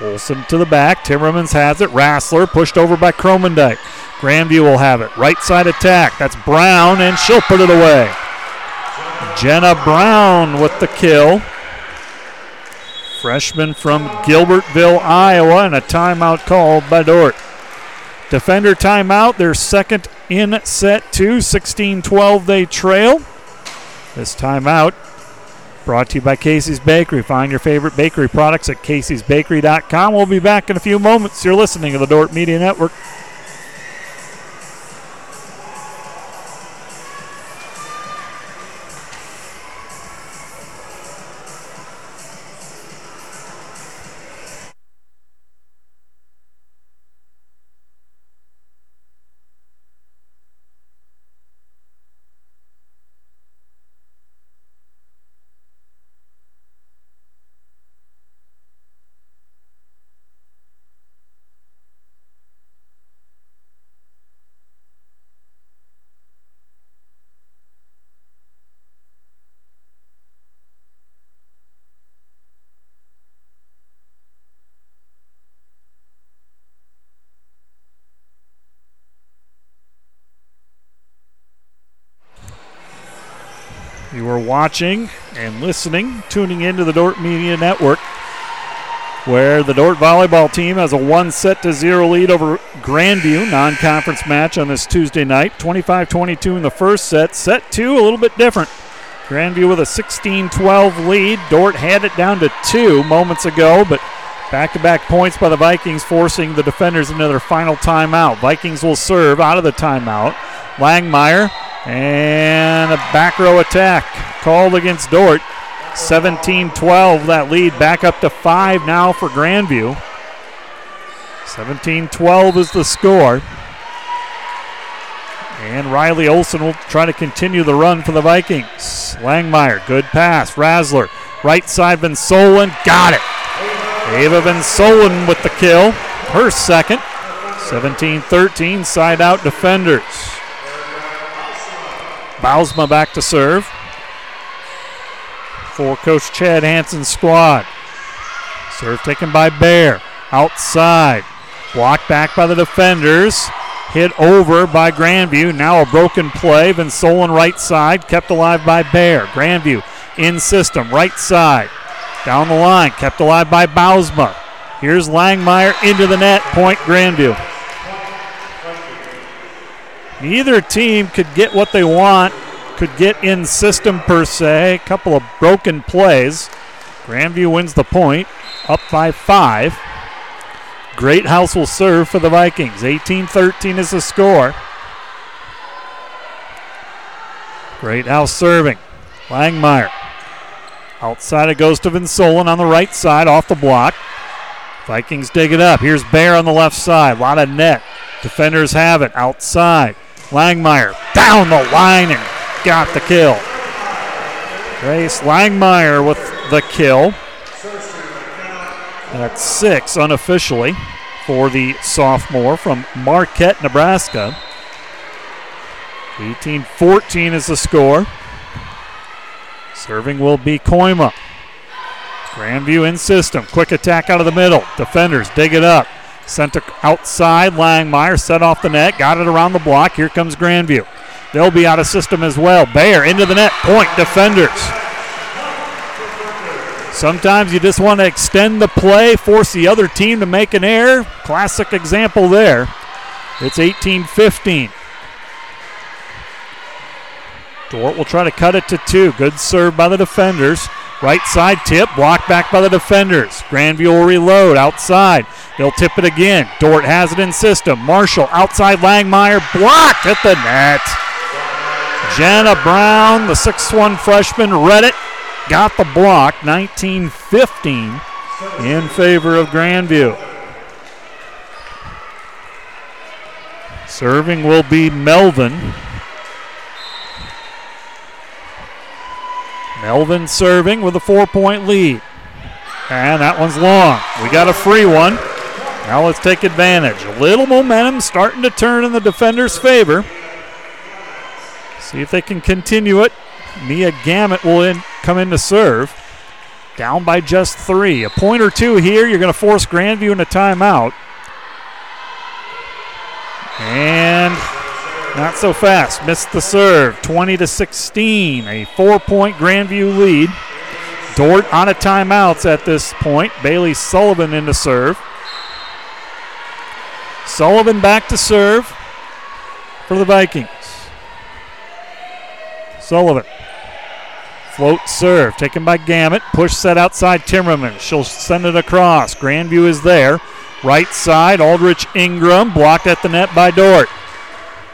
Olson to the back. Timmermans has it. Rassler pushed over by Kromendijk. Grandview will have it. Right side attack. That's Brown, and she'll put it away. Jenna Brown with the kill. Freshman from Gilbertville, Iowa, and a timeout called by Dordt. Defender timeout, their second in set two, 16 12 they trail. This timeout brought to you by Casey's Bakery. Find your favorite bakery products at caseysbakery.com. We'll be back in a few moments. You're listening to the Dordt Media Network. Watching and listening, tuning into the Dordt Media Network, where the Dordt volleyball team has a one set to zero lead over Grandview, non conference match on this Tuesday night. 25 22 in the first set. Set two, a little bit different. Grandview with a 16 12 lead. Dordt had it down to two moments ago, but back to back points by the Vikings, forcing the defenders into their final timeout. Vikings will serve out of the timeout. Langmeyer and a back row attack called against Dordt. 17 12, that lead back up to five now for Grandview. 17 12 is the score. And Riley Olson will try to continue the run for the Vikings. Langmeyer, good pass. Rassler, right side, Van Solen, got it. Ava Van Solen with the kill, her second. 17 13, side out defenders. Bausma back to serve for Coach Chad Hansen's squad. Serve taken by Bear. Outside. Blocked back by the defenders. Hit over by Grandview. Now a broken play. Van Solen right side. Kept alive by Bear. Grandview in system. Right side. Down the line. Kept alive by Bausma. Here's Langmeyer into the net. Point Grandview. Neither team could get what they want, could get in system per se. A couple of broken plays. Grandview wins the point, up by five. Greathouse will serve for the Vikings. 18 13 is the score. Greathouse serving. Langmeyer. Outside it goes to Van on the right side, off the block. Vikings dig it up. Here's Bear on the left side. A lot of net. Defenders have it outside. Langmeyer down the line and got the kill. Grace Langmeyer with the kill. That's six unofficially for the sophomore from Marquette, Nebraska. 18 14 is the score. Serving will be Koima. Grandview in system. Quick attack out of the middle. Defenders dig it up. Sent outside. Langmeyer set off the net. Got it around the block. Here comes Grandview. They'll be out of system as well. Bayer into the net. Point defenders. Sometimes you just want to extend the play, force the other team to make an error. Classic example there. It's 18 15. Dordt will try to cut it to two. Good serve by the defenders. Right side tip, blocked back by the defenders. Grandview will reload outside. They'll tip it again. Dordt has it in system. Marshall outside Langmeyer, blocked at the net. Jenna Brown, the 6'1 freshman, read it, got the block. 19 15 in favor of Grandview. Serving will be Melvin. Melvin serving with a four point lead. And that one's long. We got a free one. Now let's take advantage. A little momentum starting to turn in the defender's favor. See if they can continue it. Mia Gamet will in, come in to serve. Down by just three. A point or two here. You're going to force Grandview into timeout. And not so fast. Missed the serve. 20 to 16. A four point Grandview lead. Dordt on a timeouts at this point. Bailey Sullivan in to serve. Sullivan back to serve for the Vikings. Sullivan. Float serve taken by Gamet. Push set outside Timmerman. She'll send it across. Grandview is there. Right side, Aldrich Ingram blocked at the net by Dordt.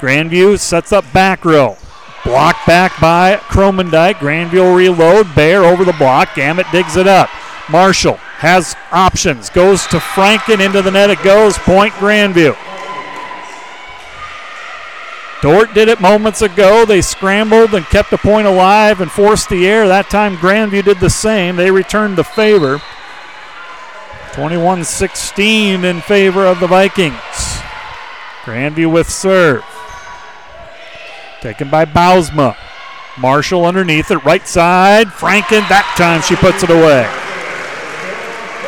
Grandview sets up back row. Blocked back by Kromendijk. Grandview reload. Bear over the block. Gamet digs it up. Marshall has options. Goes to Franken. Into the net it goes. Point Grandview. Dordt did it moments ago. They scrambled and kept the point alive and forced the air. That time Grandview did the same. They returned the favor. 21 16 in favor of the Vikings. Grandview with serve. Taken by Bausma. Marshall underneath it, right side. Franken, that time she puts it away.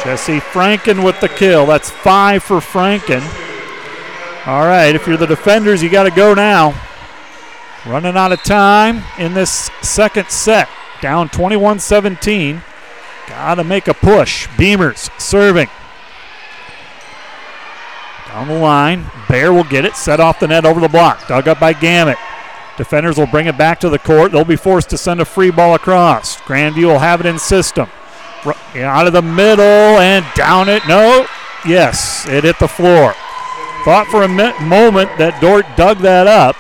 Jesse Franken with the kill. That's five for Franken. All right, if you're the defenders, you got to go now. Running out of time in this second set. Down 21 17. Got to make a push. Beamers serving. Down the line. Bear will get it. Set off the net over the block. Dug up by Gamet. Defenders will bring it back to the court. They'll be forced to send a free ball across. Grandview will have it in system. Out of the middle and down it. No. Yes, it hit the floor. Thought for a moment that Dordt dug that up.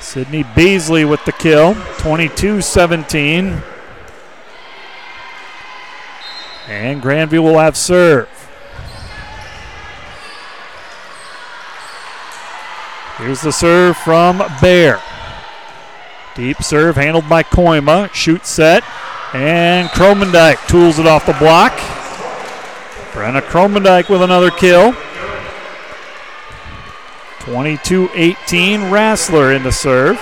Sydney Beasley with the kill. 22 17. And Grandview will have serve. Here's the serve from Bear. Deep serve handled by Koima. Shoot set. And Kromendijk tools it off the block. Brenna Kromendijk with another kill. 22 18. Rassler in the serve.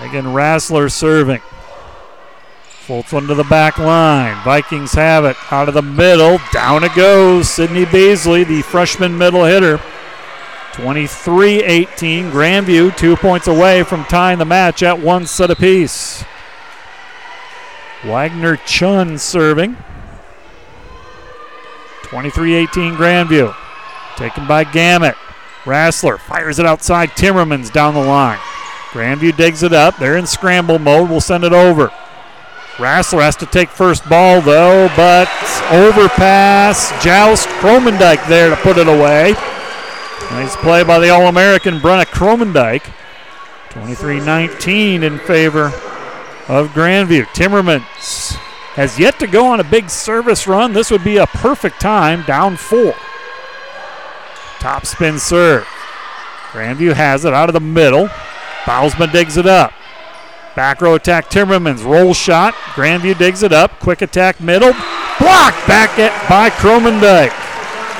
Again, Rassler serving. Floats one to the back line. Vikings have it out of the middle. Down it goes. Sydney Beasley, the freshman middle hitter. 23 18. Grandview, two points away from tying the match at one set apiece. Wagner Chun serving. 23 18 Grandview. Taken by Gamet. Rassler fires it outside. Timmermans down the line. Grandview digs it up. They're in scramble mode. We'll send it over. Rassler has to take first ball though, but overpass. Joust Kromendijk there to put it away. Nice play by the All American Brenna Kromendijk. 23 19 in favor of Grandview. Timmermans has yet to go on a big service run. This would be a perfect time, down four. Top spin serve. Grandview has it out of the middle. Bausma digs it up. Back row attack Timmermans. Roll shot. Grandview digs it up. Quick attack middle. Blocked back at by Kromendijk.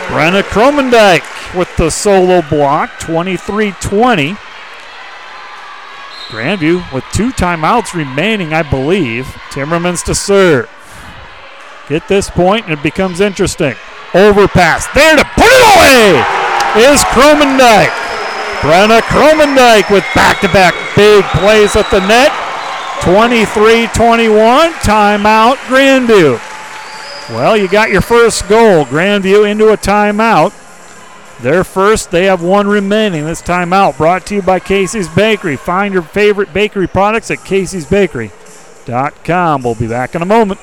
Brenna Kromendijk with the solo block. 23 20. Grandview with two timeouts remaining, I believe. Timmermans to serve. Get this point and it becomes interesting. Overpass. There to put it away is Kromendijk. Brenna Kromendijk with back to back big plays at the net. 23 21. Timeout, Grandview. Well, you got your first goal. Grandview into a timeout. Their first, they have one remaining. This timeout brought to you by Casey's Bakery. Find your favorite bakery products at caseysbakery.com. We'll be back in a moment.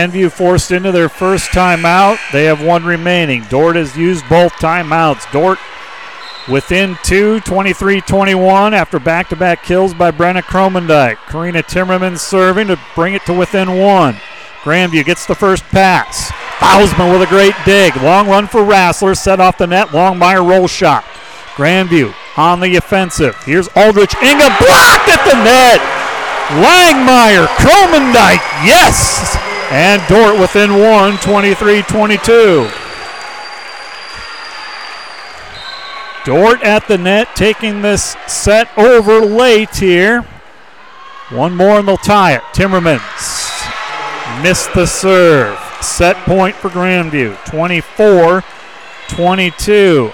Grandview forced into their first timeout. They have one remaining. Dordt has used both timeouts. Dordt within two, 23 21 after back to back kills by Brenna Kromendijk. Karina Timmerman serving to bring it to within one. Grandview gets the first pass. Bausman with a great dig. Long run for Rassler, set off the net. Longmire roll shot. Grandview on the offensive. Here's Aldrich Inga blocked at the net. Langmeyer, Kromendijk, yes! And Dordt within one, 23 22. Dordt at the net, taking this set over late here. One more and they'll tie it. Timmermans missed the serve. Set point for Grandview, 24 22.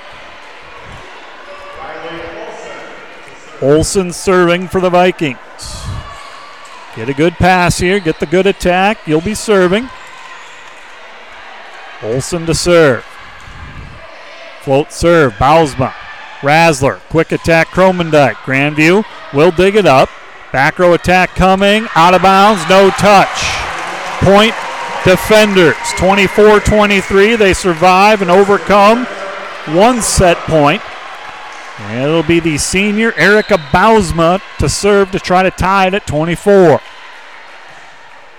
Olson serving for the Vikings. Get a good pass here, get the good attack. You'll be serving. Olson to serve. Float serve, Bausma. Rassler, quick attack, Kromendijk. Grandview will dig it up. Back row attack coming, out of bounds, no touch. Point defenders, 24 23. They survive and overcome one set point. And it'll be the senior Erica Bausma to serve to try to tie it at 24.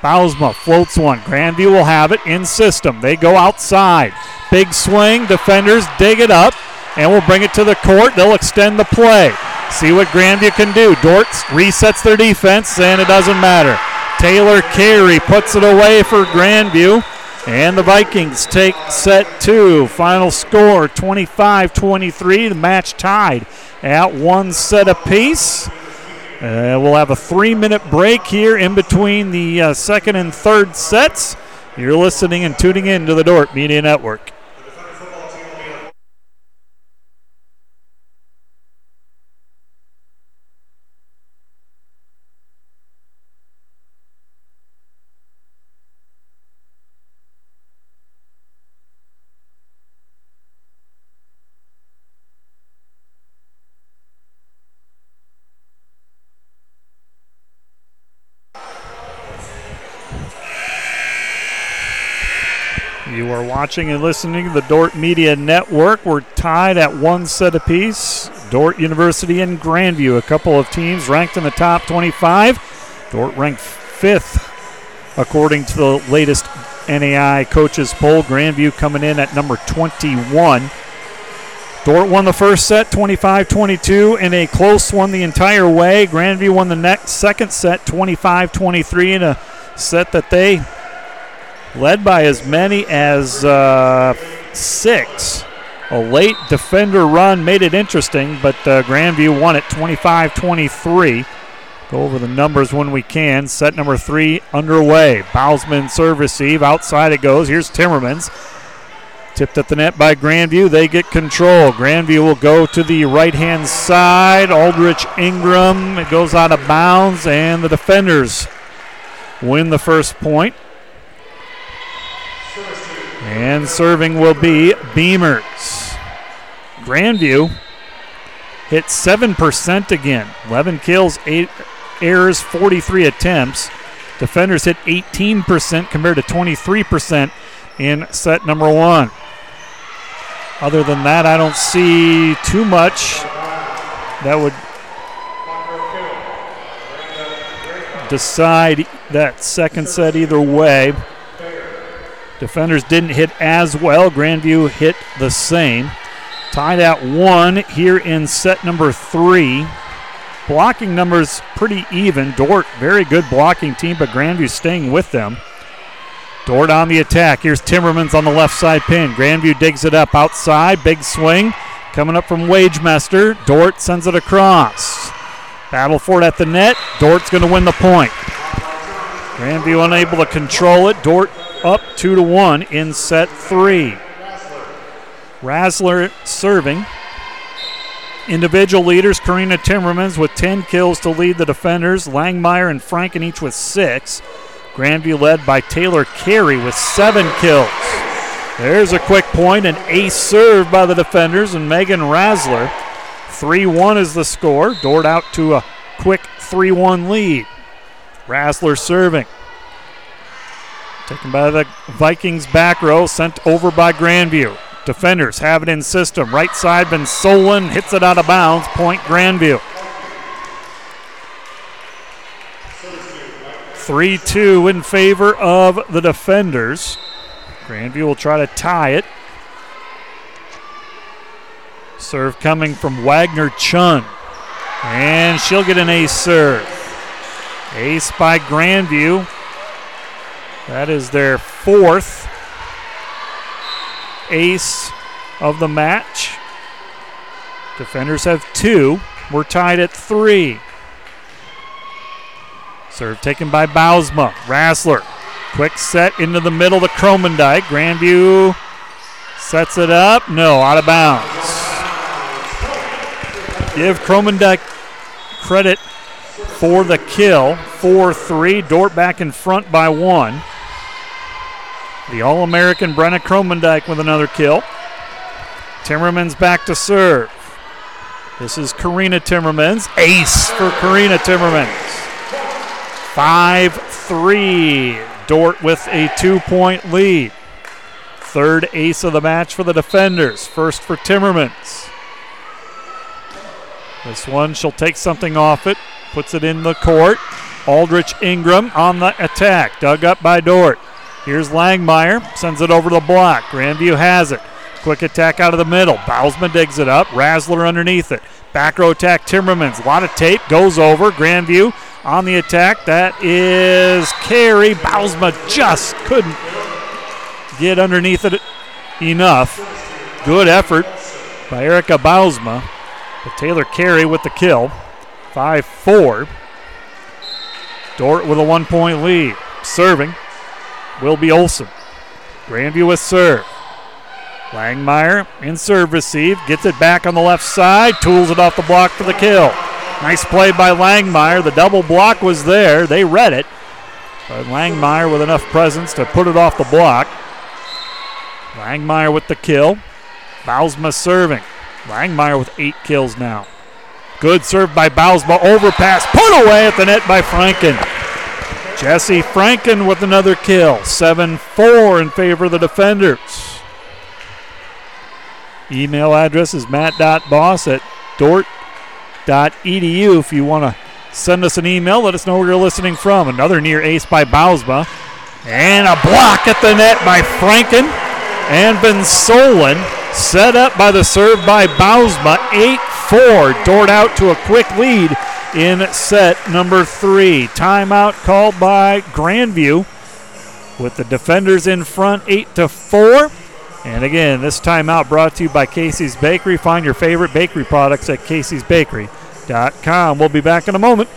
Bausma floats one. Grandview will have it in system. They go outside. Big swing. Defenders dig it up and will bring it to the court. They'll extend the play. See what Grandview can do. Dordt resets their defense, and it doesn't matter. Taylor Carey puts it away for Grandview. And the Vikings take set two. Final score 25 23. The match tied at one set apiece. Uh, we'll have a three minute break here in between the uh, second and third sets. You're listening and tuning in to the Dordt Media Network. You are watching and listening to the Dordt Media Network. We're tied at one set apiece. Dordt University and Grandview, a couple of teams ranked in the top 25. Dordt ranked fifth according to the latest NAIA coaches poll. Grandview coming in at number 21. Dordt won the first set 25 22 in a close one the entire way. Grandview won the next second set 25 23 in a set that they led by as many as uh, six. A late defender run made it interesting, but uh, Grandview won it 25 23. Go over the numbers when we can. Set number three underway. Bausman serve receive. Outside it goes. Here's Timmermans. Tipped at the net by Grandview. They get control. Grandview will go to the right hand side. Aldrich Ingram. It goes out of bounds, and the defenders win the first point. And serving will be Beamers. Grandview hit 7% again. 11 kills, 8 errors, 43 attempts. Defenders hit 18% compared to 23% in set number one. Other than that, I don't see too much that would decide that second set either way. Defenders didn't hit as well. Grandview hit the same. Tied at one here in set number three. Blocking numbers pretty even. Dordt, very good blocking team, but Grandview staying with them. Dordt on the attack. Here's Timmermans on the left side pin. Grandview digs it up outside. Big swing. Coming up from Wagemester. Dordt sends it across. Battle for it at the net. Dordt's going to win the point. Grandview unable to control it. Dordt up two to one in set three. Razzler serving. Individual leaders Karina Timmermans with 10 kills to lead the defenders. Langmeyer and Franken each with six. Grandview led by Taylor Carey with seven kills. There's a quick point, an ace serve by the defenders, and Megan Razzler. 3 1 is the score. Dordt out to a quick 3 1 lead. Razzler serving. Taken by the Vikings back row, sent over by Grandview. Defenders have it in system. Right side, Van Solen hits it out of bounds. Point Grandview. 3 2 in favor of the defenders. Grandview will try to tie it. Serve coming from Wagner Chun. And she'll get an ace serve. Ace by Grandview. That is their fourth ace of the match. Defenders have two. We're tied at three. Serve taken by Bausma. Rassler. Quick set into the middle to Kromendijk. Grandview sets it up. No, out of bounds. Give Kromendijk credit for the kill. 4 3. Dordt back in front by one. The All American Brenna Kromendijk with another kill. Timmermans back to serve. This is Karina Timmermans. Ace for Karina Timmermans. 5 3. Dordt with a two point lead. Third ace of the match for the defenders. First for Timmermans. This one, she'll take something off it, puts it in the court. Aldrich Ingram on the attack, dug up by Dordt. Here's Langmeyer, sends it over the block. Grandview has it. Quick attack out of the middle. Bausman digs it up. Razzler underneath it. Back row attack, Timmermans. A lot of tape, goes over. Grandview on the attack. That is Carey. Bausma just couldn't get underneath it enough. Good effort by Erica Bausma. But Taylor Carey with the kill. 5 4. Dordt with a one point lead. Serving will be Olson. Grandview with serve. Langmeyer in serve receive, gets it back on the left side, tools it off the block for the kill. Nice play by Langmeyer. The double block was there. They read it. But Langmeyer with enough presence to put it off the block. Langmeyer with the kill. Bausma serving. Langmeyer with eight kills now. Good serve by Bausma. Overpass. Put away at the net by Franken. Jesse Franken with another kill. 7 4 in favor of the defenders. Email address is matt.boss at dordt.edu if you want to send us an email. Let us know where you're listening from. Another near ace by Bausma. And a block at the net by Franken and Van Solen. Set up by the serve by Bausma. 8 4. Dordt out to a quick lead in set number three. Timeout called by Grandview with the defenders in front 8 to 4. And again, this timeout brought to you by Casey's Bakery. Find your favorite bakery products at caseysbakery.com. We'll be back in a moment.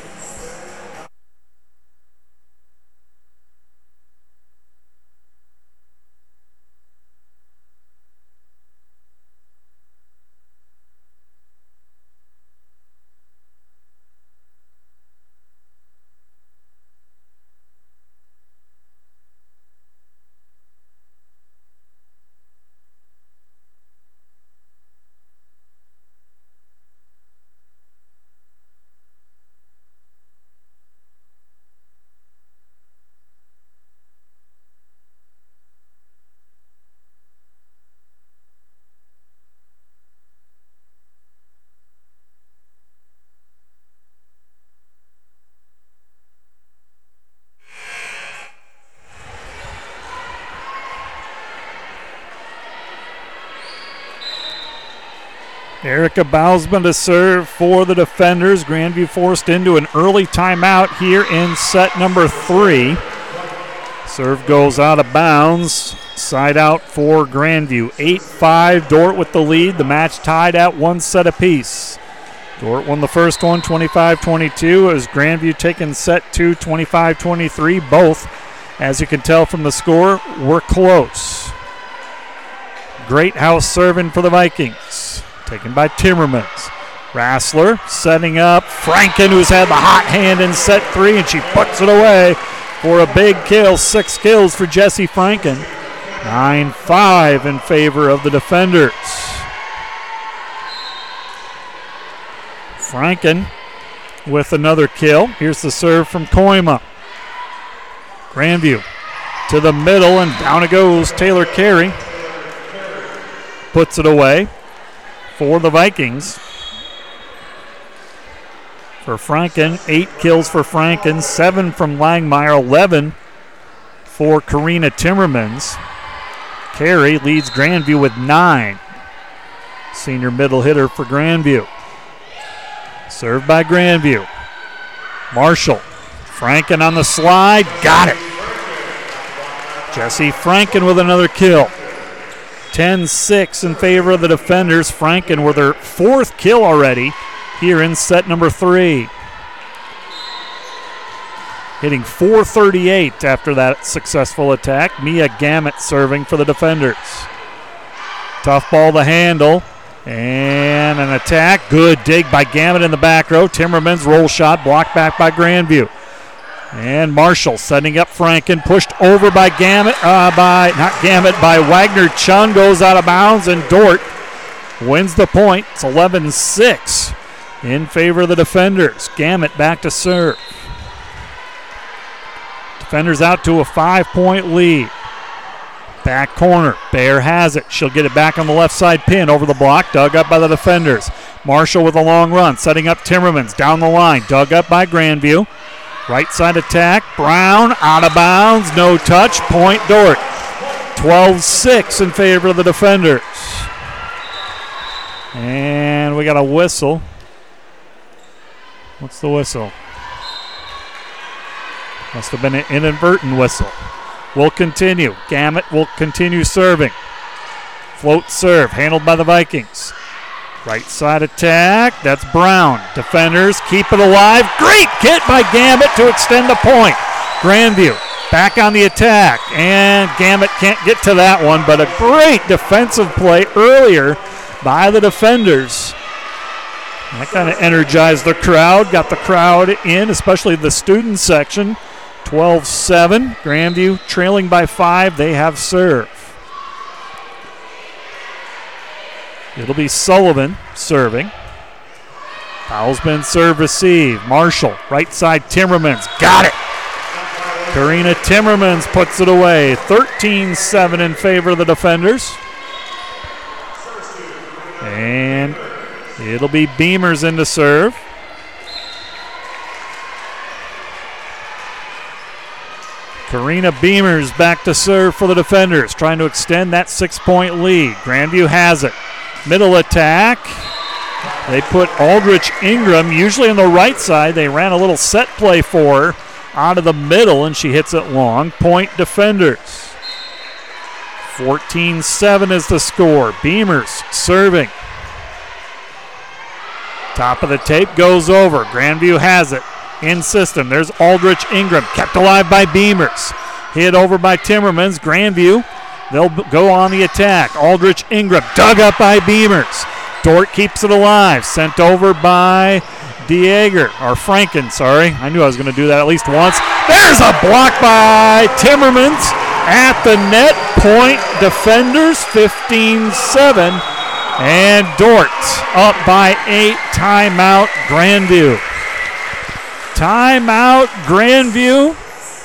Erica Bausman to serve for the defenders. Grandview forced into an early timeout here in set number three. Serve goes out of bounds. Side out for Grandview. 8 5. Dordt with the lead. The match tied at one set apiece. Dordt won the first one 25 22 as Grandview taking set two 25 23. Both, as you can tell from the score, were close. Greathouse serving for the Vikings. Taken by Timmermans. Rassler setting up Franken, who's had the hot hand in set three, and she puts it away for a big kill. Six kills for Jesse Franken. 9 5 in favor of the defenders. Franken with another kill. Here's the serve from Koima. Grandview to the middle, and down it goes. Taylor Carey puts it away for the Vikings. For Franken, eight kills for Franken, seven from Langmeyer, 11 for Karina Timmermans. Carey leads Grandview with nine. Senior middle hitter for Grandview. Served by Grandview. Marshall. Franken on the slide. Got it. Jesse Franken with another kill. 10 6 in favor of the defenders. Franken with their fourth kill already here in set number three. Hitting 438 after that successful attack. Mia Gamet serving for the defenders. Tough ball to handle. And an attack. Good dig by Gamet in the back row. Timmerman's roll shot blocked back by Grandview. And Marshall setting up Franken, pushed over by Gamet, uh, by not Gamet, by Wagner. Chung goes out of bounds, and Dordt wins the point. It's 11-6 in favor of the defenders. Gamet back to serve. Defenders out to a five-point lead. Back corner. Bear has it. She'll get it back on the left side pin over the block. Dug up by the defenders. Marshall with a long run. Setting up Timmermans down the line. Dug up by Grandview. Right side attack. Brown out of bounds. No touch. Point Dordt. 12 6 in favor of the defenders. And we got a whistle. What's the whistle? Must have been an inadvertent whistle. We'll continue. Gamet will continue serving. Float serve handled by the Vikings. Right side attack. That's Brown. Defenders keep it alive. Great hit by Gamet to extend the point. Grandview back on the attack. And Gamet can't get to that one, but a great defensive play earlier by the defenders. That kind of energized the crowd, got the crowd in, especially the student section. 12 7. Grandview trailing by five. They have serve. It'll be Sullivan serving. Foul's been serve receive. Marshall, right side Timmermans. Got it. Karina Timmermans puts it away. 13 7 in favor of the defenders. And it'll be Beamers in to serve. Karina Beamers back to serve for the defenders, trying to extend that six point lead. Grandview has it. Middle attack. They put Aldrich Ingram, usually on the right side. They ran a little set play for her out of the middle, and she hits it long. Point defenders. 14 7 is the score. Beamers serving. Top of the tape goes over. Grandview has it in system. There's Aldrich Ingram, kept alive by Beamers. Hit over by Timmermans. Grandview, they'll go on the attack. Aldrich Ingram, dug up by Beamers. Dordt keeps it alive, sent over by Dieger, or Franken, sorry. I knew I was going to do that at least once. There's a block by Timmermans at the net. Point defenders, 15 7. And Dordt up by eight. Timeout, Grandview. Timeout, Grandview.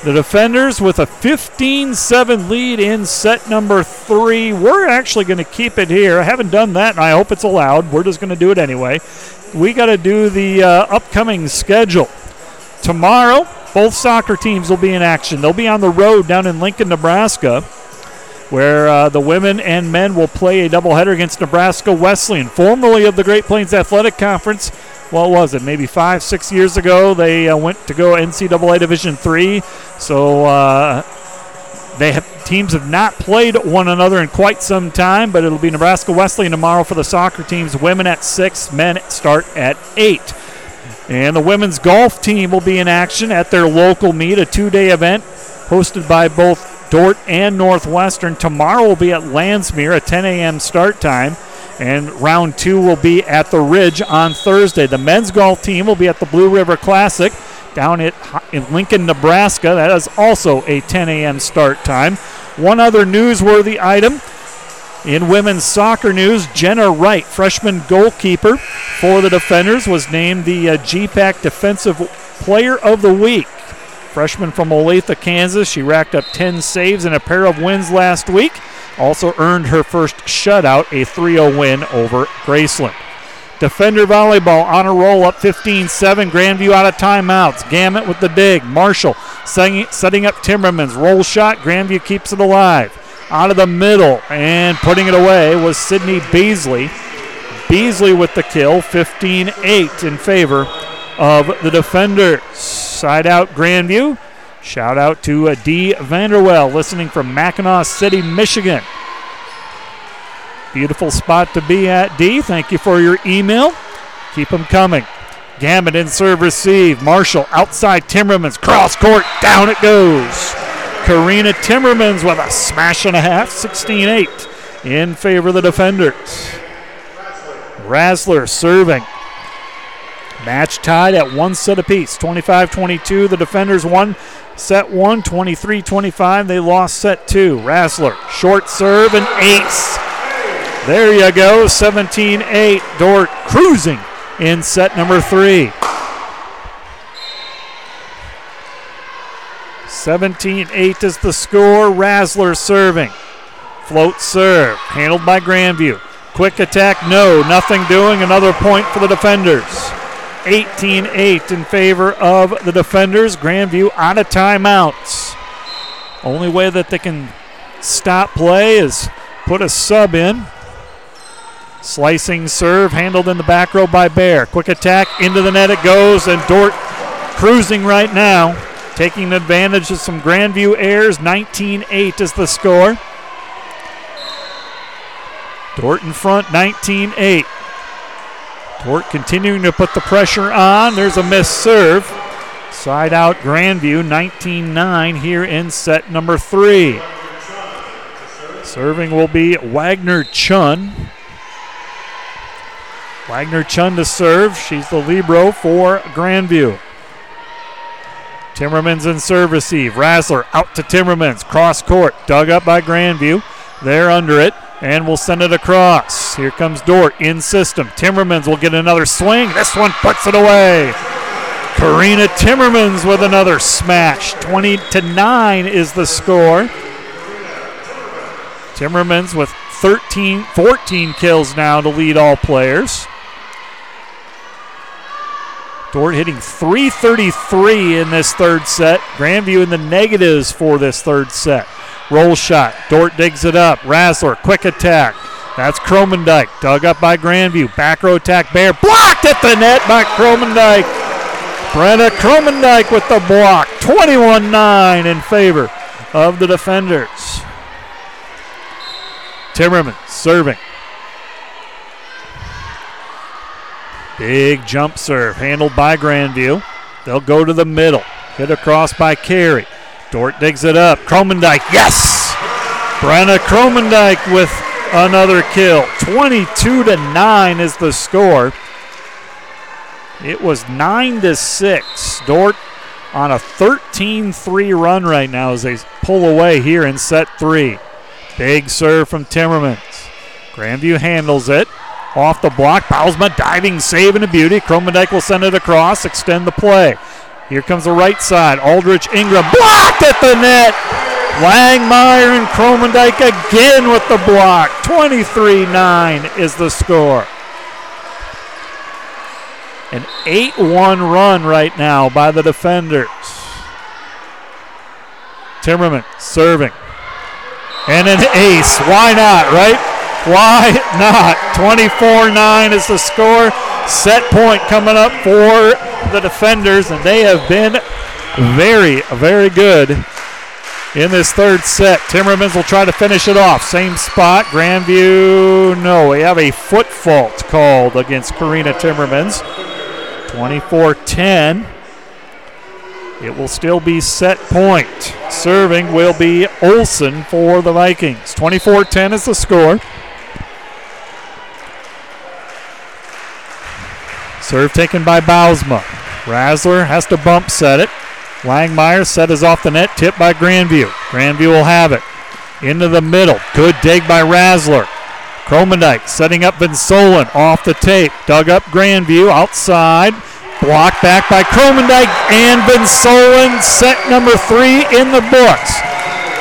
The defenders with a 15 7 lead in set number three. We're actually going to keep it here. I haven't done that, and I hope it's allowed. We're just going to do it anyway. We got to do the uh, upcoming schedule. Tomorrow, both soccer teams will be in action. They'll be on the road down in Lincoln, Nebraska, where uh, the women and men will play a doubleheader against Nebraska Wesleyan, formerly of the Great Plains Athletic Conference what was it? Maybe five, six years ago, they uh, went to go NCAA Division three. So uh, they have teams have not played one another in quite some time. But it'll be Nebraska Wesleyan tomorrow for the soccer teams. Women at six, men start at eight. And the women's golf team will be in action at their local meet, a two-day event hosted by both Dordt and Northwestern. Tomorrow will be at Landsmeer, a 10 a.m. start time. And round two will be at the Ridge on Thursday. The men's golf team will be at the Blue River Classic down at in Lincoln, Nebraska. That is also a 10 a.m. start time. One other newsworthy item in women's soccer news: Jenna Wright, freshman goalkeeper for the Defenders, was named the uh, GPAC Defensive Player of the Week freshman from Olathe, Kansas. She racked up 10 saves and a pair of wins last week. Also earned her first shutout, a 3 0 win over Graceland. Defender volleyball on a roll up 15 7. Grandview out of timeouts. Gamet with the dig. Marshall setting up Timmerman's roll shot. Grandview keeps it alive. Out of the middle and putting it away was Sydney Beasley. Beasley with the kill, 15 8 in favor of the defenders. Side out Grandview. Shout out to uh, D. Vanderwell listening from Mackinaw City, Michigan. Beautiful spot to be at, D. Thank you for your email. Keep them coming. Gamet in serve receive. Marshall outside Timmermans. Cross court. Down it goes. Karina Timmermans with a smash and a half. 16 8 in favor of the defenders. Razzler serving. Match tied at one set apiece. 25 22. The defenders won set one. 23 25. They lost set two. Razzler, short serve and ace. There you go. 17 8. Dordt cruising in set number three. 17 8 is the score. Razzler serving. Float serve. Handled by Grandview. Quick attack, no. Nothing doing. Another point for the defenders. 18 8 in favor of the defenders. Grandview out of timeouts. Only way that they can stop play is put a sub in. Slicing serve handled in the back row by Bear. Quick attack into the net it goes, and Dordt cruising right now, taking advantage of some Grandview airs. 19 8 is the score. Dordt in front, 19 8. Dordt continuing to put the pressure on. There's a missed serve. Side out Grandview, 19 9 here in set number three. Serving will be Wagner Chun. Wagner Chun to serve. She's the Libero for Grandview. Timmermans in serve receive. Razzler out to Timmermans. Cross court. Dug up by Grandview. They're under it and we'll send it across. Here comes Dordt in system. Timmermans will get another swing. This one puts it away. Karina Timmermans with another smash. 20 to 9 is the score. Timmermans with 13, 14 kills now to lead all players. Dordt hitting 333 in this third set. Grandview in the negatives for this third set. Roll shot. Dordt digs it up. Razzler, quick attack. That's Kromendijk. Dug up by Grandview. Back row attack. Bear blocked at the net by Kromendijk. Brenna Kromendijk with the block. 21 9 in favor of the defenders. Timmerman serving. Big jump serve handled by Grandview. They'll go to the middle. Hit across by Carey. Dordt digs it up. Kromendijk, yes! Brenna Kromendijk with another kill. 22 to 9 is the score. It was 9 to 6. Dordt on a 13 3 run right now as they pull away here in set three. Big serve from Timmermans. Grandview handles it. Off the block. Bausma diving save and a beauty. Kromendijk will send it across, extend the play. Here comes the right side. Aldrich Ingram blocked at the net. Langmeyer and Kromendijk again with the block. 23 9 is the score. An 8 1 run right now by the defenders. Timmerman serving. And an ace. Why not, right? Why not? 24 9 is the score. Set point coming up for the defenders, and they have been very, very good in this third set. Timmermans will try to finish it off. Same spot. Grandview, no. We have a foot fault called against Karina Timmermans. 24 10. It will still be set point. Serving will be Olson for the Vikings. 24 10 is the score. Serve taken by Bausma. Razzler has to bump set it. Langmeyer set is off the net, tipped by Grandview. Grandview will have it. Into the middle. Good dig by Razzler. Kromendijk setting up Van Solen off the tape. Dug up Grandview outside. Blocked back by Kromendijk and Van Solen. Set number three in the books.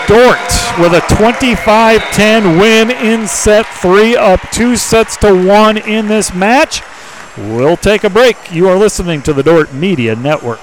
Dordt with a 25 10 win in set three, up two sets to one in this match. We'll take a break. You are listening to the Dordt Media Network.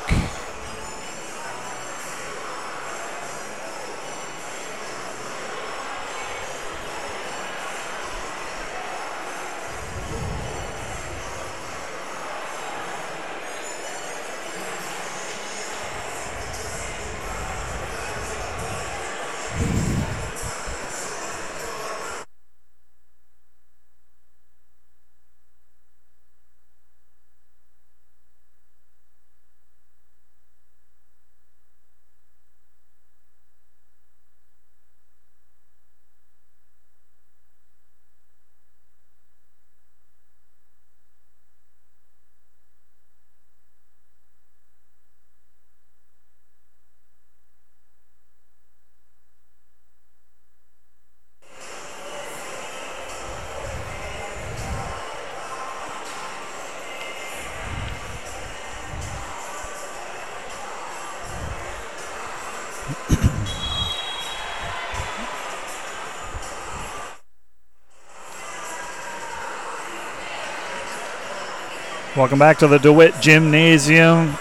Welcome back to the DeWitt Gymnasium.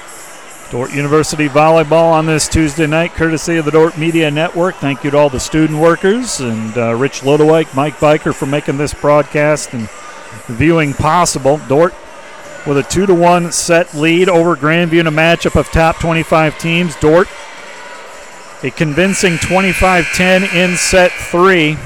Dordt University volleyball on this Tuesday night, courtesy of the Dordt Media Network. Thank you to all the student workers and uh, Rich Lodewijk, Mike Biker for making this broadcast and viewing possible. Dordt with a two to one set lead over Grandview in a matchup of top 25 teams. Dordt a convincing 25-10 in set three.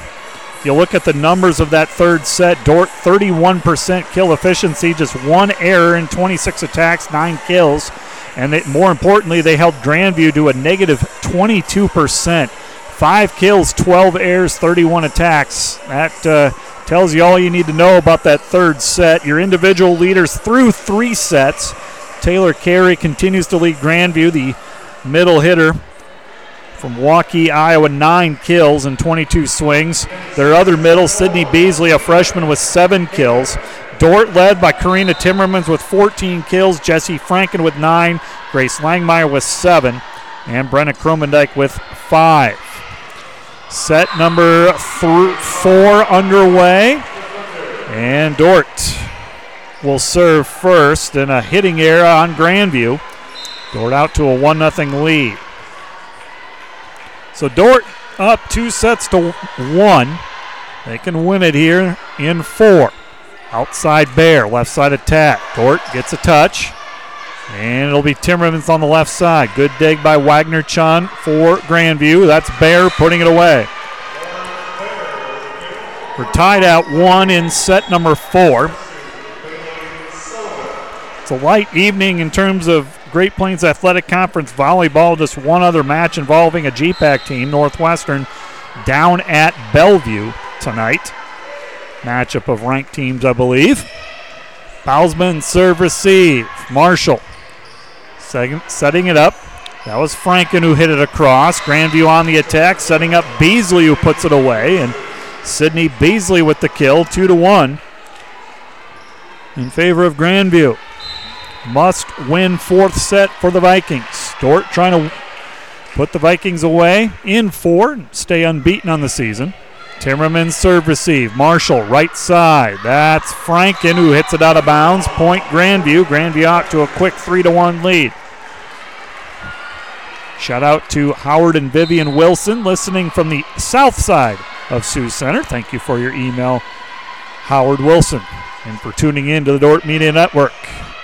You look at the numbers of that third set. Dordt 31% kill efficiency, just one error in 26 attacks, nine kills. And they, more importantly, they held Grandview to a negative 22%. Five kills, 12 errors, 31 attacks. That uh, tells you all you need to know about that third set. Your individual leaders through three sets. Taylor Carey continues to lead Grandview, the middle hitter from Waukee, Iowa, nine kills and 22 swings. Their other middle, Sydney Beasley, a freshman with seven kills. Dordt led by Karina Timmermans with 14 kills, Jesse Franken with nine, Grace Langmeyer with seven, and Brenna Kromendijk with five. Set number th- four underway, and Dordt will serve first in a hitting error on Grandview. Dordt out to a 1 0 lead. So Dordt up two sets to one. They can win it here in four. Outside Bear, left side attack. Dordt gets a touch. And it'll be Timmermans on the left side. Good dig by Wagner Chun for Grandview. That's Bear putting it away. We're tied at one in set number four. It's a light evening in terms of Great Plains Athletic Conference volleyball. Just one other match involving a GPAC team, Northwestern, down at Bellevue tonight. Matchup of ranked teams, I believe. Bausman serve receive. Marshall second, setting it up. That was Franken who hit it across. Grandview on the attack, setting up Beasley who puts it away, and Sydney Beasley with the kill, two to one in favor of Grandview. Must win fourth set for the Vikings. Dordt trying to put the Vikings away in four and stay unbeaten on the season. Timmerman serve receive. Marshall right side. That's Franken who hits it out of bounds. Point Grandview. Grandview out to a quick three to one lead. Shout out to Howard and Vivian Wilson listening from the south side of Sioux Center. Thank you for your email, Howard Wilson, and for tuning in to the Dordt Media Network.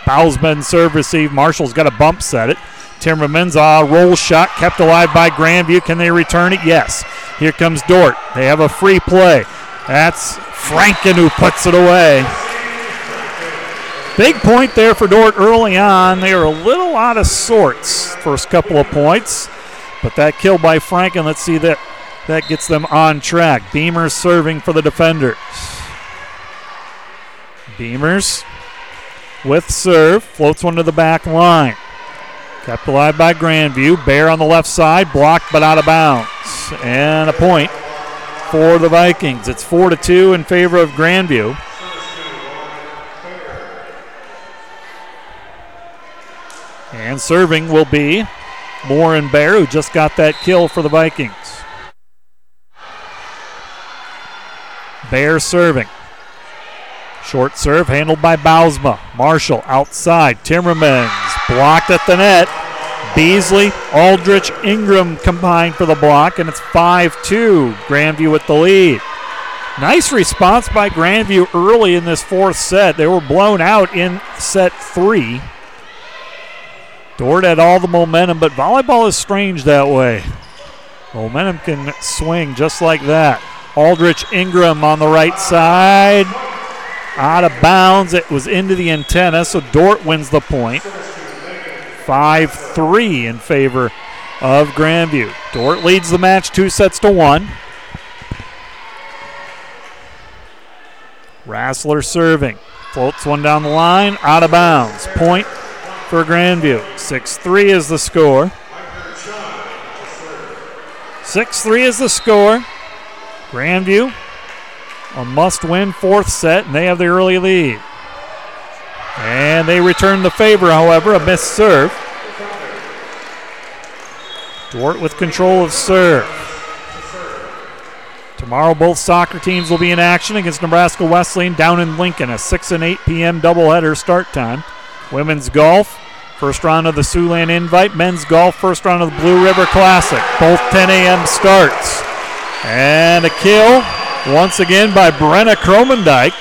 Bausman serve receive. Marshall's got a bump set it. Timmermans, a roll shot kept alive by Grandview. Can they return it? Yes. Here comes Dordt. They have a free play. That's Franken who puts it away. Big point there for Dordt early on. They are a little out of sorts first couple of points, but that kill by Franken, let's see that that gets them on track. Beamers serving for the defenders. Beamers with serve, floats one to the back line. Kept alive by Grandview. Bear on the left side, blocked but out of bounds. And a point for the Vikings. It's 4 to 2 in favor of Grandview. And serving will be Lauren Bear, who just got that kill for the Vikings. Bear serving. Short serve handled by Bausma. Marshall outside. Timmermans blocked at the net. Beasley, Aldrich, Ingram combined for the block, and it's 5 2. Grandview with the lead. Nice response by Grandview early in this fourth set. They were blown out in set three. Dordt had all the momentum, but volleyball is strange that way. Momentum can swing just like that. Aldrich Ingram on the right side. Out of bounds. It was into the antenna, so Dordt wins the point. 5 3 in favor of Grandview. Dordt leads the match two sets to one. Rassler serving. Floats one down the line, out of bounds. Point for Grandview. 6 3 is the score. 6 3 is the score. Grandview, a must win fourth set, and they have the early lead. And they return the favor, however, a missed serve. Dordt with control of serve. Tomorrow, both soccer teams will be in action against Nebraska Wesleyan down in Lincoln, a 6 and 8 p.m. doubleheader start time. Women's golf, first round of the Siouxland Invite. Men's golf, first round of the Blue River Classic. Both 10 a.m. starts. And a kill once again by Brenna Kromendijk.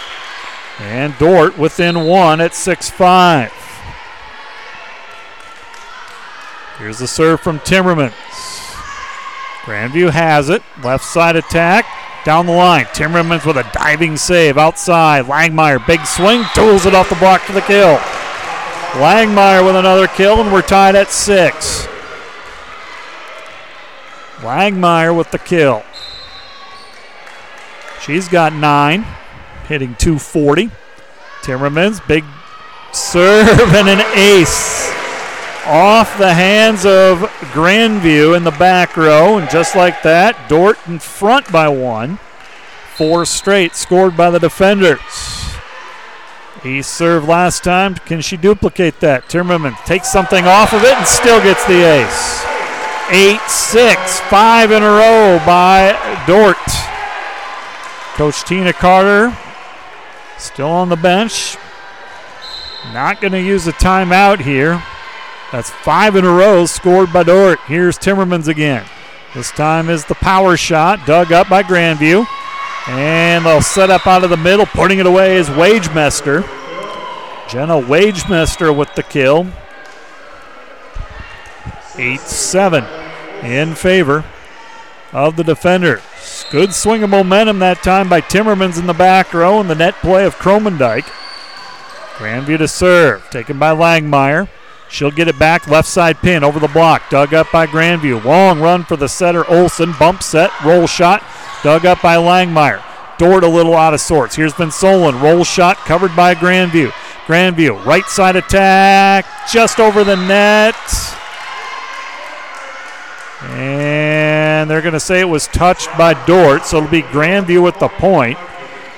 And Dordt within one at 6 5. Here's the serve from Timmermans. Grandview has it. Left side attack. Down the line. Timmermans with a diving save outside. Langmeyer, big swing, tools it off the block for the kill. Langmeyer with another kill, and we're tied at six. Langmeyer with the kill. She's got nine, hitting 240. Timmermans, big serve and an ace off the hands of Grandview in the back row. And just like that, Dordt in front by one. Four straight scored by the defenders. He served last time. Can she duplicate that? Timmerman takes something off of it and still gets the ace. 8 6, five in a row by Dordt. Coach Tina Carter still on the bench. Not going to use a timeout here. That's five in a row scored by Dordt. Here's Timmermans again. This time is the power shot, dug up by Grandview. And they'll set up out of the middle. Putting it away is Wagemester. Jenna Wagemester with the kill. 8 7 in favor of the defenders. Good swing of momentum that time by Timmermans in the back row and the net play of Kromendijk. Grandview to serve, taken by Langmeyer. She'll get it back, left side pin over the block, dug up by Grandview. Long run for the setter Olson, bump set, roll shot, dug up by Langmeyer. Dordt a little out of sorts. Here's Van Solen, roll shot covered by Grandview. Grandview, right side attack, just over the net. And they're going to say it was touched by Dordt, so it'll be Grandview with the point.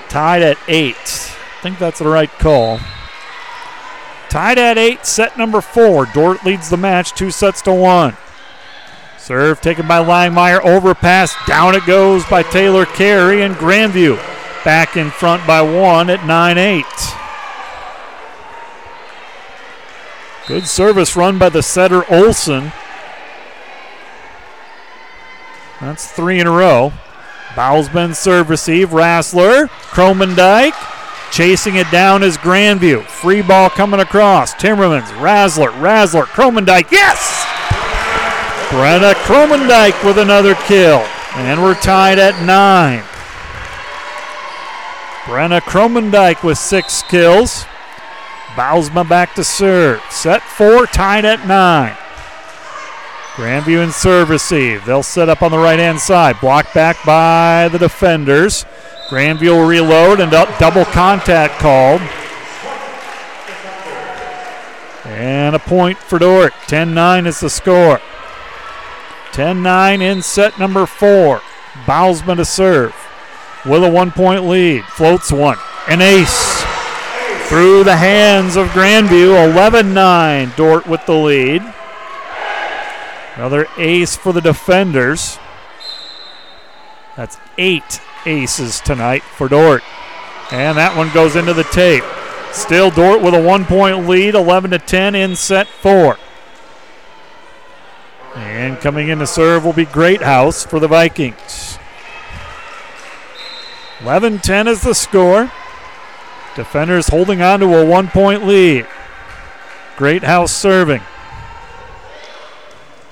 Tied at eight. I think that's the right call. Tied at eight, set number four. Dordt leads the match, two sets to one. Serve taken by Langmeyer, overpass, down it goes by Taylor Carey, and Grandview back in front by one at 9 8. Good service run by the setter Olson. That's three in a row. Bowlesman serve receive. Rassler, Kromendijk, chasing it down is Grandview. Free ball coming across. Timmermans, Rassler, Rassler, Kromendijk. Yes! Brenna Kromendijk with another kill. And we're tied at nine. Brenna Kromendijk with six kills. Bausma back to serve. Set four, tied at nine. Grandview and serve receive. They'll set up on the right hand side. Blocked back by the defenders. Grandview will reload and double contact called. And a point for Dordt. 10 9 is the score. 10 9 in set number four. Bausma to serve with a one point lead. Floats one. An ace through the hands of Grandview. 11 9. Dordt with the lead. Another ace for the defenders. That's eight aces tonight for Dordt. And that one goes into the tape. Still Dordt with a one point lead, 11 to 10 in set four. And coming in to serve will be Greathouse for the Vikings. 11 10 is the score. Defenders holding on to a one point lead. Greathouse serving.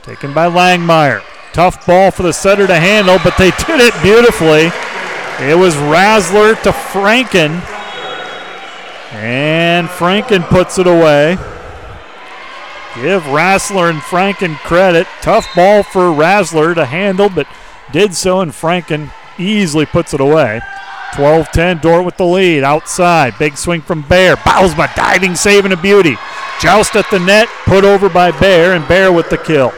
Taken by Langmeyer. Tough ball for the setter to handle, but they did it beautifully. It was Rassler to Franken. And Franken puts it away. Give Rassler and Franken credit. Tough ball for Rassler to handle, but did so, and Franken easily puts it away. 12 10, Dordt with the lead. Outside, big swing from Bear. Bausma diving, saving a beauty. Joust at the net, put over by Bear, and Bear with the kill.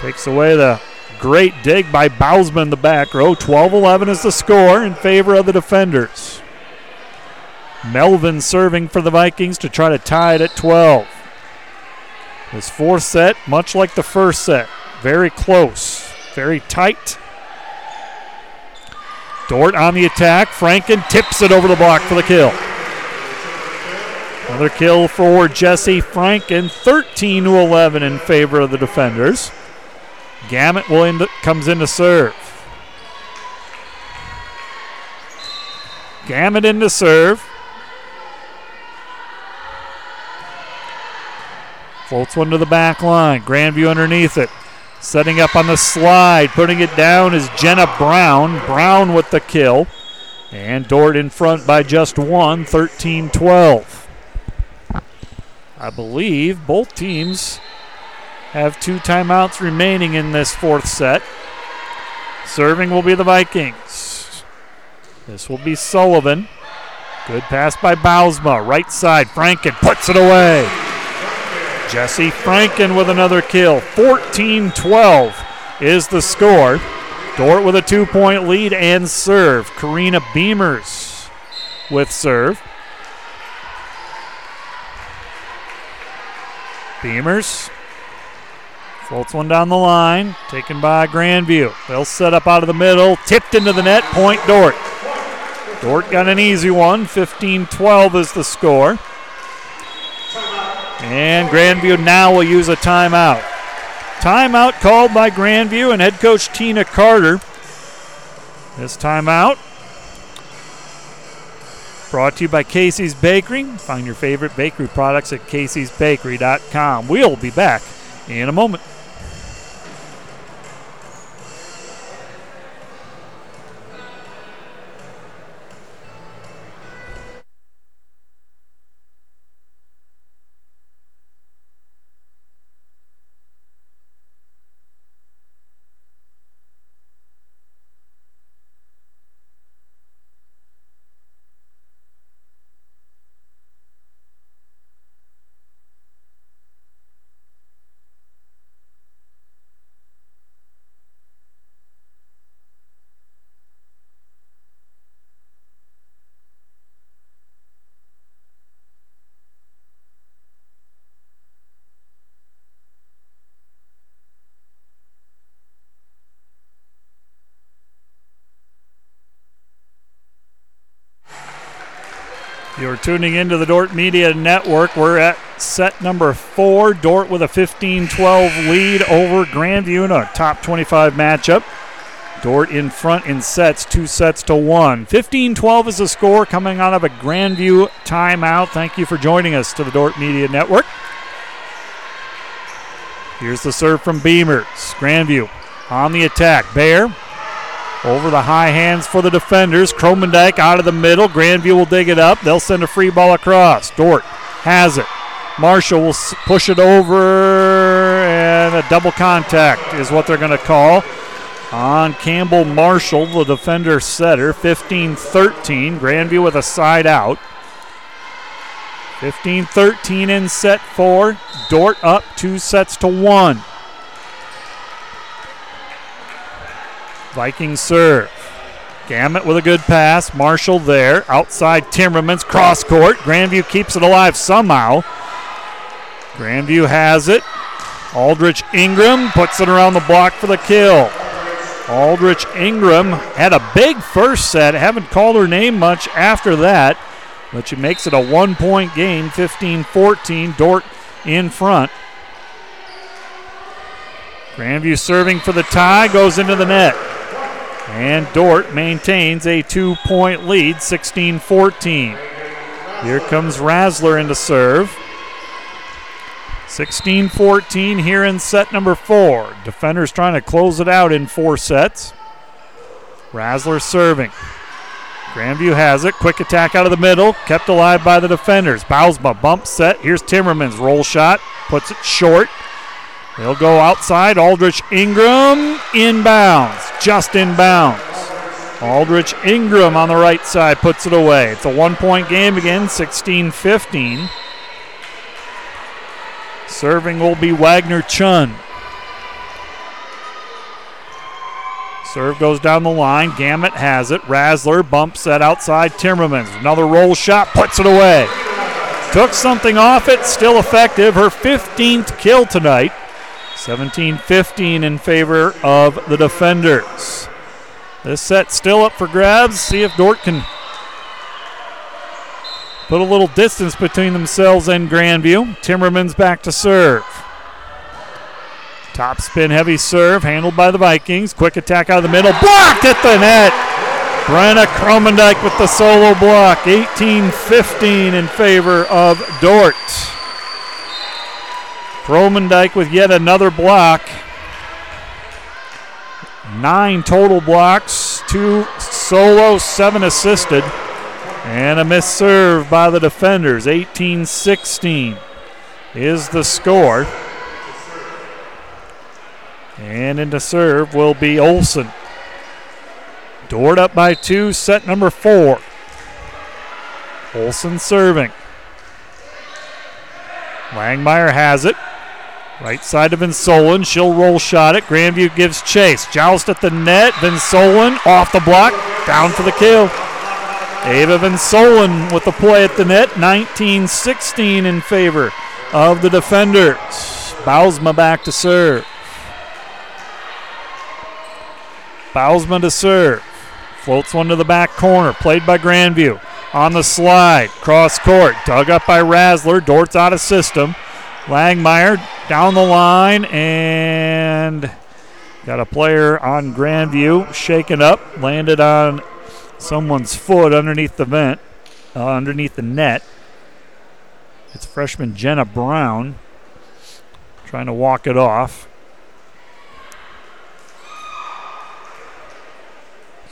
Takes away the great dig by Bausma in the back row. 12 11 is the score in favor of the defenders. Melvin serving for the Vikings to try to tie it at 12. This fourth set, much like the first set, very close, very tight. Dordt on the attack. Franken tips it over the block for the kill. Another kill for Jesse Franken, 13 to 11 in favor of the defenders. Gamet will end, comes in to serve. Gamet in to serve. Floats one to the back line. Grandview underneath it. Setting up on the slide. Putting it down is Jenna Brown. Brown with the kill. And Dordt in front by just one, 13 12. I believe both teams have two timeouts remaining in this fourth set. Serving will be the Vikings. This will be Sullivan. Good pass by Bausma. Right side. Franken puts it away. Jesse Franken with another kill. 14 12 is the score. Dordt with a two point lead and serve. Karina Beamers with serve. Beamers floats one down the line, taken by Grandview. They'll set up out of the middle, tipped into the net, point Dordt. Dordt got an easy one, 15 12 is the score. And Grandview now will use a timeout. Timeout called by Grandview and head coach Tina Carter. This timeout brought to you by Casey's Bakery. Find your favorite bakery products at caseysbakery.com. We'll be back in a moment. Tuning into the Dordt Media Network. We're at set number four. Dordt with a 15 12 lead over Grandview in a top 25 matchup. Dordt in front in sets, two sets to one. 15 12 is the score coming out of a Grandview timeout. Thank you for joining us to the Dordt Media Network. Here's the serve from Beamers. Grandview on the attack. Bear over the high hands for the defenders. Kromendijk out of the middle. Grandview will dig it up. They'll send a free ball across. Dordt has it. Marshall will push it over, and a double contact is what they're going to call on Campbell Marshall, the defender setter. 15 13. Grandview with a side out. 15 13 in set four. Dordt up two sets to one. Vikings serve. Gamet with a good pass. Marshall there. Outside Timmermans. Cross court. Grandview keeps it alive somehow. Grandview has it. Aldrich Ingram puts it around the block for the kill. Aldrich Ingram had a big first set. Haven't called her name much after that, but she makes it a one point game 15 14. Dordt in front. Grandview serving for the tie, goes into the net. And Dordt maintains a two point lead, 16 14. Here comes Razzler into serve. 16 14 here in set number four. Defenders trying to close it out in four sets. Razzler serving. Grandview has it. Quick attack out of the middle. Kept alive by the defenders. Bausma bump set. Here's Timmermans. Roll shot. Puts it short. They'll go outside. Aldrich Ingram inbounds. Just inbounds. Aldrich Ingram on the right side puts it away. It's a one point game again, 16 15. Serving will be Wagner Chun. Serve goes down the line. Gamet has it. Razzler bumps that outside Timmermans. Another roll shot, puts it away. Took something off it, still effective. Her 15th kill tonight. 17 15 in favor of the defenders. This set still up for grabs. See if Dordt can put a little distance between themselves and Grandview. Timmermans back to serve. Top spin heavy serve handled by the Vikings. Quick attack out of the middle. Blocked at the net. Brenna Kromendijk with the solo block. 18 15 in favor of Dordt. Kromendijk with yet another block. Nine total blocks, two solo, seven assisted. And a missed serve by the defenders. 18 16 is the score. And into serve will be Olson. Dordt up by two, set number four. Olson serving. Langmeyer has it. Right side of Van Solen. She'll roll shot it. Grandview gives chase. Joust at the net. Van Solen off the block. Down for the kill. Ava Van Solen with the play at the net. 19 16 in favor of the defenders. Bausma back to serve. Bausma to serve. Floats one to the back corner. Played by Grandview. On the slide. Cross court. Dug up by Razzler. Dordt's out of system. Langmeyer down the line and got a player on Grandview shaken up, landed on someone's foot underneath the vent, uh, underneath the net. It's freshman Jenna Brown trying to walk it off.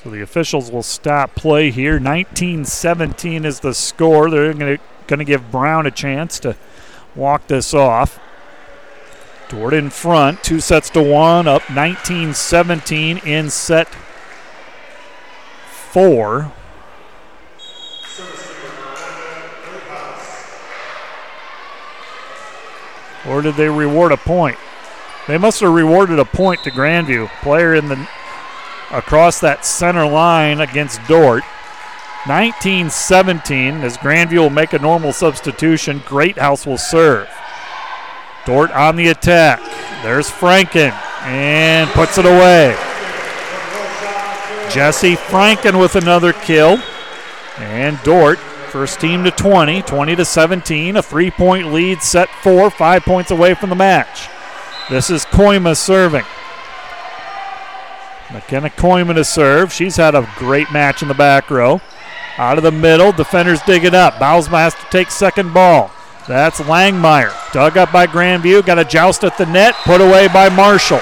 So the officials will stop play here. 19 17 is the score. They're going to give Brown a chance to walk this off. Dordt in front, two sets to one, up 19 17 in set four. Or did they reward a point? They must have rewarded a point to Grandview. Player in the across that center line against Dordt. 19 17 as Grandview will make a normal substitution. Greathouse will serve. Dordt on the attack. There's Franken and puts it away. Jesse Franken with another kill. And Dordt, first team to 20, 20 to 17, a three point lead, set four, five points away from the match. This is Koima serving. McKenna Koima to serve. She's had a great match in the back row. Out of the middle, defenders dig it up. To take second ball. That's Langmeyer. Dug up by Grandview. Got a joust at the net. Put away by Marshall.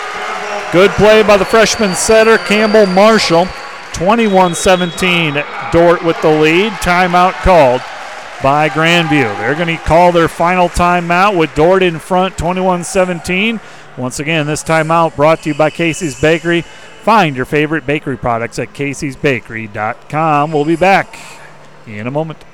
Good play by the freshman setter, Campbell Marshall. 21 17. Dordt with the lead. Timeout called by Grandview. They're going to call their final timeout with Dordt in front, 21 17. Once again, this timeout brought to you by Casey's Bakery. Find your favorite bakery products at caseysbakery.com. We'll be back in a moment.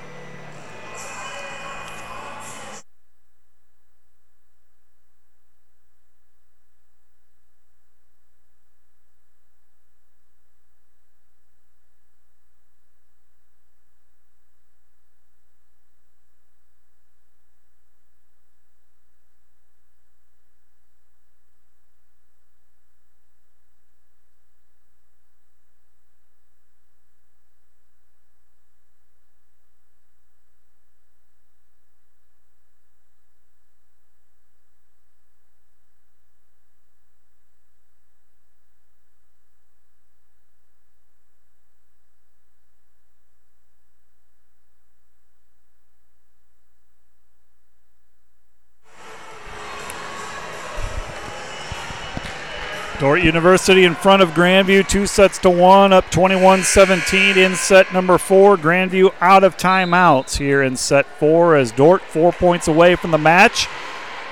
University in front of Grandview, two sets to one, up 21 17 in set number four. Grandview out of timeouts here in set four as Dordt four points away from the match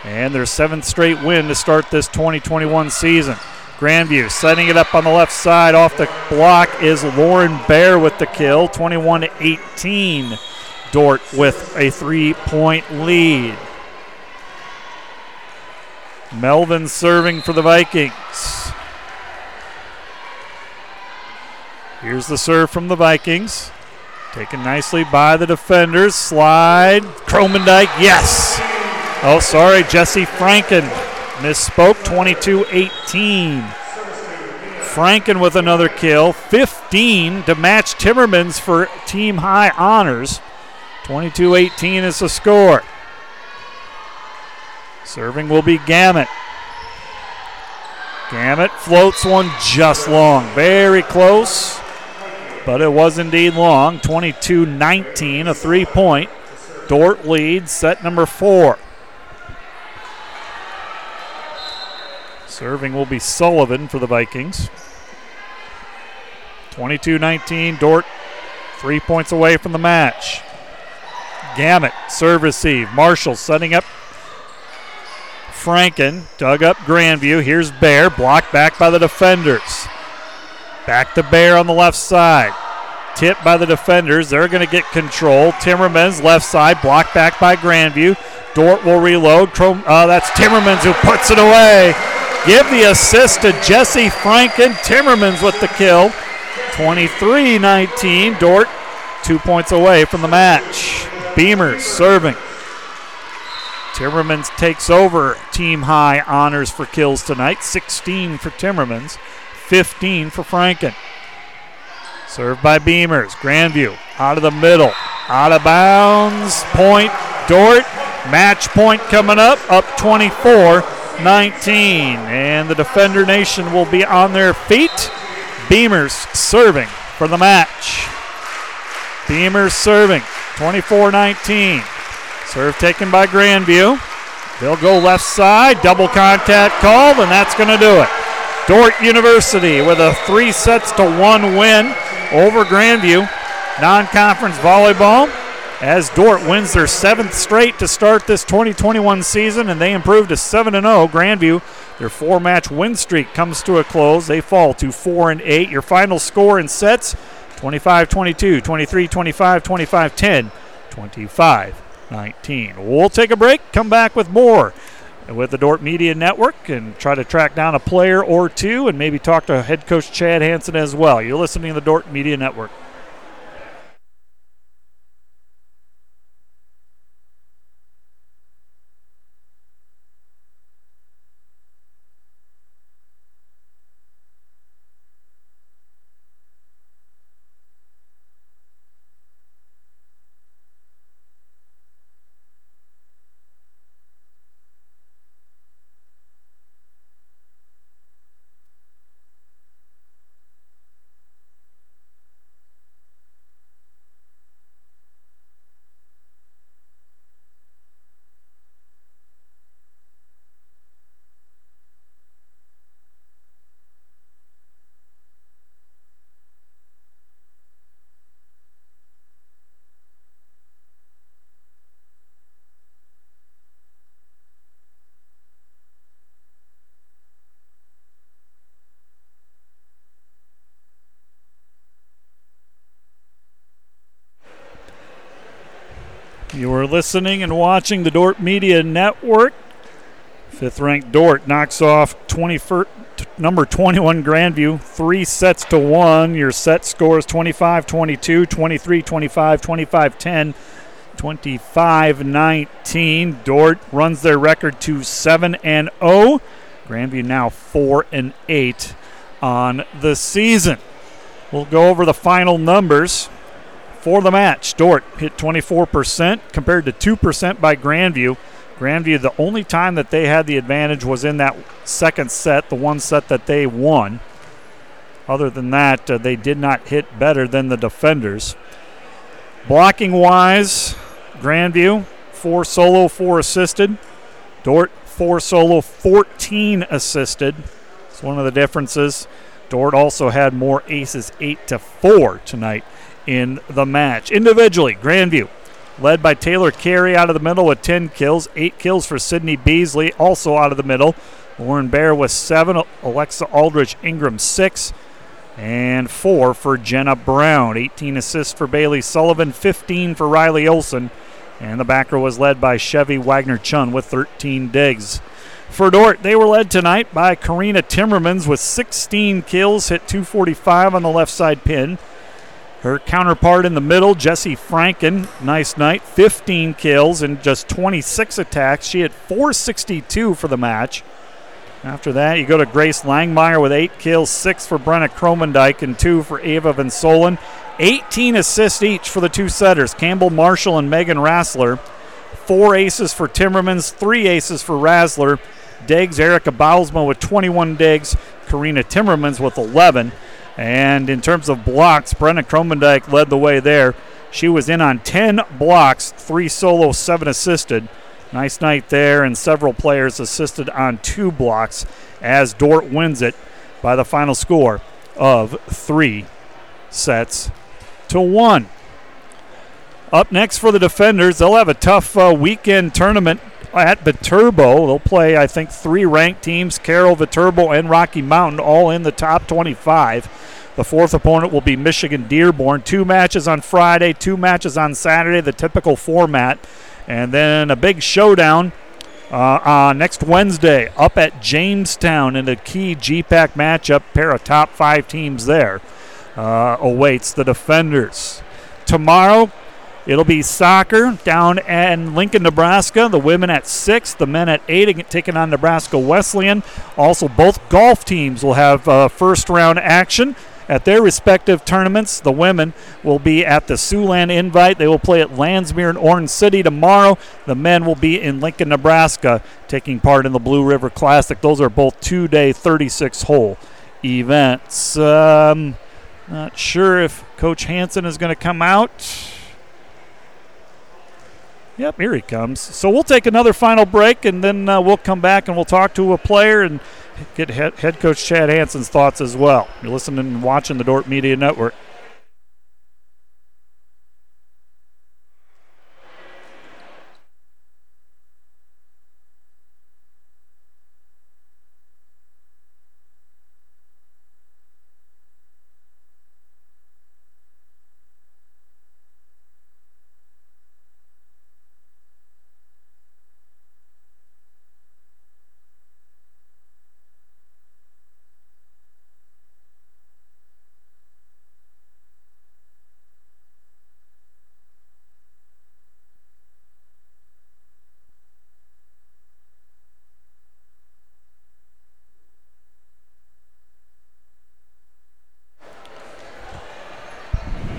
and their seventh straight win to start this 2021 season. Grandview setting it up on the left side. Off the block is Lauren Bear with the kill, 21 18. Dort with a three point lead. Melvin serving for the Vikings. Here's the serve from the Vikings. Taken nicely by the defenders. Slide. Kromendijk, yes. Oh, sorry, Jesse Franken misspoke. 22 18. Franken with another kill. 15 to match Timmermans for team high honors. 22 18 is the score. Serving will be Gamet. Gamet floats one just long. Very close, but it was indeed long. 22 19, a three point. Dordt leads set number four. Serving will be Sullivan for the Vikings. 22 19, Dordt three points away from the match. Gamet, serve receive. Marshall setting up Franken dug up Grandview. Here's Bear, blocked back by the defenders. Back to Bear on the left side. Tipped by the defenders. They're going to get control. Timmermans, left side, blocked back by Grandview. Dordt will reload. Uh, that's Timmermans who puts it away. Give the assist to Jesse Franken. Timmermans with the kill. 23 19. Dordt two points away from the match. Beamer serving. Timmermans takes over team high honors for kills tonight 16 for Timmermans, 15 for Franken. Served by Beamers. Grandview out of the middle, out of bounds. Point, Dordt. Match point coming up, up 24 19. And the Defender Nation will be on their feet. Beamers serving for the match. Beamers serving 24 19. Serve taken by Grandview. They'll go left side, double contact called, and that's going to do it. Dordt University with a three sets to one win over Grandview. Non conference volleyball as Dordt wins their seventh straight to start this 2021 season, and they improve to 7 0. Grandview, their four match win streak comes to a close. They fall to 4 and 8. Your final score in sets 25 22, 23 25, 25 10, 25 19. We'll take a break, come back with more with the Dordt Media Network and try to track down a player or two and maybe talk to head coach Chad Hanson as well. You're listening to the Dordt Media Network. Listening and watching the Dordt Media Network. Fifth ranked Dordt knocks off 21st, number 21 Grandview, three sets to one. Your set scores 25 22, 23 25, 25 10, 25 19. Dordt runs their record to 7 and 0. Grandview now 4 and 8 on the season. We'll go over the final numbers for the match. Dordt hit 24% compared to 2% by Grandview. Grandview, the only time that they had the advantage was in that second set, the one set that they won. Other than that, uh, they did not hit better than the defenders. Blocking wise, Grandview, four solo, four assisted. Dordt, four solo, 14 assisted. It's one of the differences. Dordt also had more aces, 8 to 4 tonight in the match. Individually, Grandview led by Taylor Carey out of the middle with 10 kills, 8 kills for Sydney Beasley, also out of the middle. Lauren Bear with 7, Alexa Aldrich Ingram 6, and 4 for Jenna Brown. 18 assists for Bailey Sullivan, 15 for Riley Olson, and the backer was led by Chevy Wagner Chun with 13 digs. For Dordt, they were led tonight by Karina Timmermans with 16 kills, hit 245 on the left side pin. Her counterpart in the middle, Jesse Franken, nice night, 15 kills and just 26 attacks. She had 462 for the match. After that, you go to Grace Langmeyer with eight kills, six for Brenna Kromendijk, and two for Ava Van Solen. 18 assists each for the two setters, Campbell Marshall and Megan Rassler. Four aces for Timmermans, three aces for Rassler. Digs, Erica Bausma with 21 digs, Karina Timmermans with 11. And in terms of blocks, Brenna Kromendijk led the way there. She was in on 10 blocks, three solo, seven assisted. Nice night there, and several players assisted on two blocks as Dordt wins it by the final score of three sets to one. Up next for the defenders, they'll have a tough uh, weekend tournament at Viterbo. They'll play, I think, three ranked teams Carroll, Viterbo, and Rocky Mountain, all in the top 25. The fourth opponent will be Michigan Dearborn. Two matches on Friday, two matches on Saturday, the typical format. And then a big showdown uh, uh, next Wednesday up at Jamestown in a key GPAC matchup. Pair of top five teams there uh, awaits the defenders. Tomorrow, It'll be soccer down in Lincoln, Nebraska. The women at 6, the men at 8, taking on Nebraska Wesleyan. Also, both golf teams will have uh, first round action at their respective tournaments. The women will be at the Siouxland Invite. They will play at Landsmeer and Orange City tomorrow. The men will be in Lincoln, Nebraska, taking part in the Blue River Classic. Those are both two day, 36 hole events. Um, not sure if Coach Hanson is going to come out. Yep, here he comes. So we'll take another final break, and then uh, we'll come back and we'll talk to a player and get head, head coach Chad Hanson's thoughts as well. You're listening and watching the Dordt Media Network.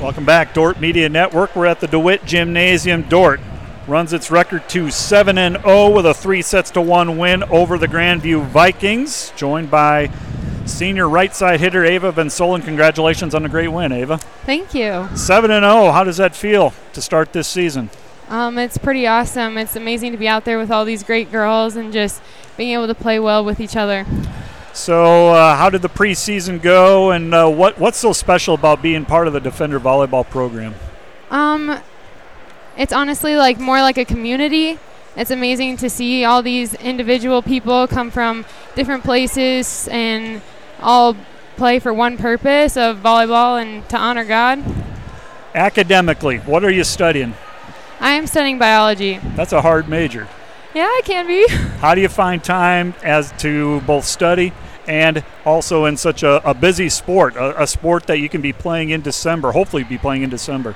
Welcome back, Dordt Media Network. We're at the DeWitt Gymnasium. Dordt runs its record to 7 and 0 with a 3 sets to 1 win over the Grandview Vikings, joined by senior right side hitter Ava Van Solen. Congratulations on a great win, Ava. Thank you. 7 and 0. How does that feel to start this season? Um, it's pretty awesome. It's amazing to be out there with all these great girls and just being able to play well with each other. So, uh, how did the preseason go, and uh, what what's so special about being part of the Defender volleyball program? Um, it's honestly like more like a community. It's amazing to see all these individual people come from different places and all play for one purpose of volleyball and to honor God. Academically, what are you studying? I am studying biology. That's a hard major. Yeah, it can be. How do you find time as to both study and also in such a, a busy sport, a, a, sport that you can be playing in December, hopefully be playing in December?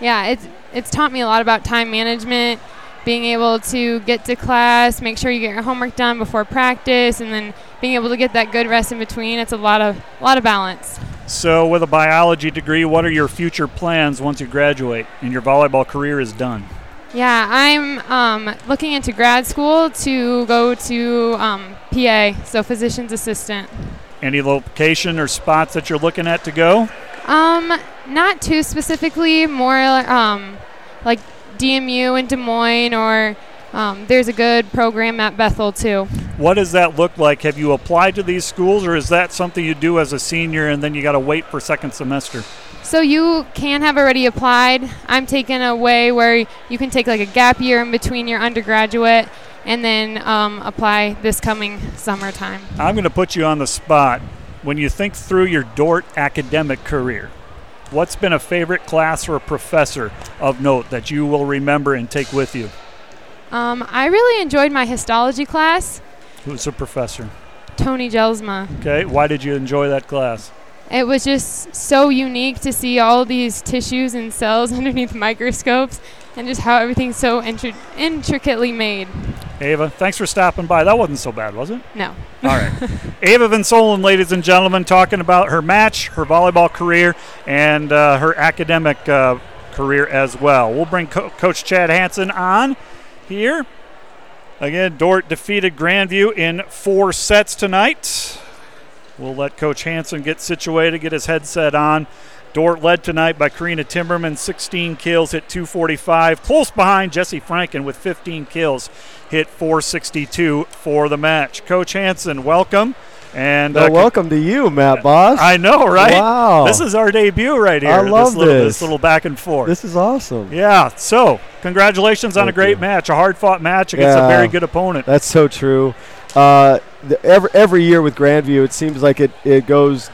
Yeah, it's it's taught me a lot about time management, being able to get to class, make sure you get your homework done before practice, and then being able to get that good rest in between. It's a lot of a lot of balance. So, with a biology degree, what are your future plans once you graduate and your volleyball career is done? Yeah, I'm um, looking into grad school to go to um, PA, so physician's assistant. Any location or spots that you're looking at to go? Um, not too specifically. More um, like DMU in Des Moines, or um, there's a good program at Bethel too. What does that look like? Have you applied to these schools, or is that something you do as a senior and then you got to wait for second semester? So you can have already applied. I'm taking a way where you can take like a gap year in between your undergraduate and then um, apply this coming summertime. I'm going to put you on the spot. When you think through your Dordt academic career, what's been a favorite class or a professor of note that you will remember and take with you? Um, I really enjoyed my histology class. Who's the professor? Tony Jelsma. Okay, why did you enjoy that class? It was just so unique to see all these tissues and cells underneath microscopes and just how everything's so intri- intricately made. Ava, thanks for stopping by. That wasn't so bad, was it? No. All right. Ava Van Solen, ladies and gentlemen, talking about her match, her volleyball career, and uh, her academic uh, career as well. We'll bring Co- Coach Chad Hanson on here. Again, Dordt defeated Grandview in four sets tonight. We'll let Coach Hanson get situated, get his headset on. Dordt led tonight by Karina Timmerman, 16 kills, hit 245. Close behind Jesse Franken with 15 kills, hit 462 for the match. Coach Hanson, welcome. And well, uh, welcome to you, Matt Boss. I know, right? Wow. This is our debut right here. I love this. Little, this. this little back and forth. This is awesome. yeah. So, congratulations on a great you. match, a hard-fought match against a very good opponent. That's so true. Uh, the, every every year with Grandview, it seems like it, it goes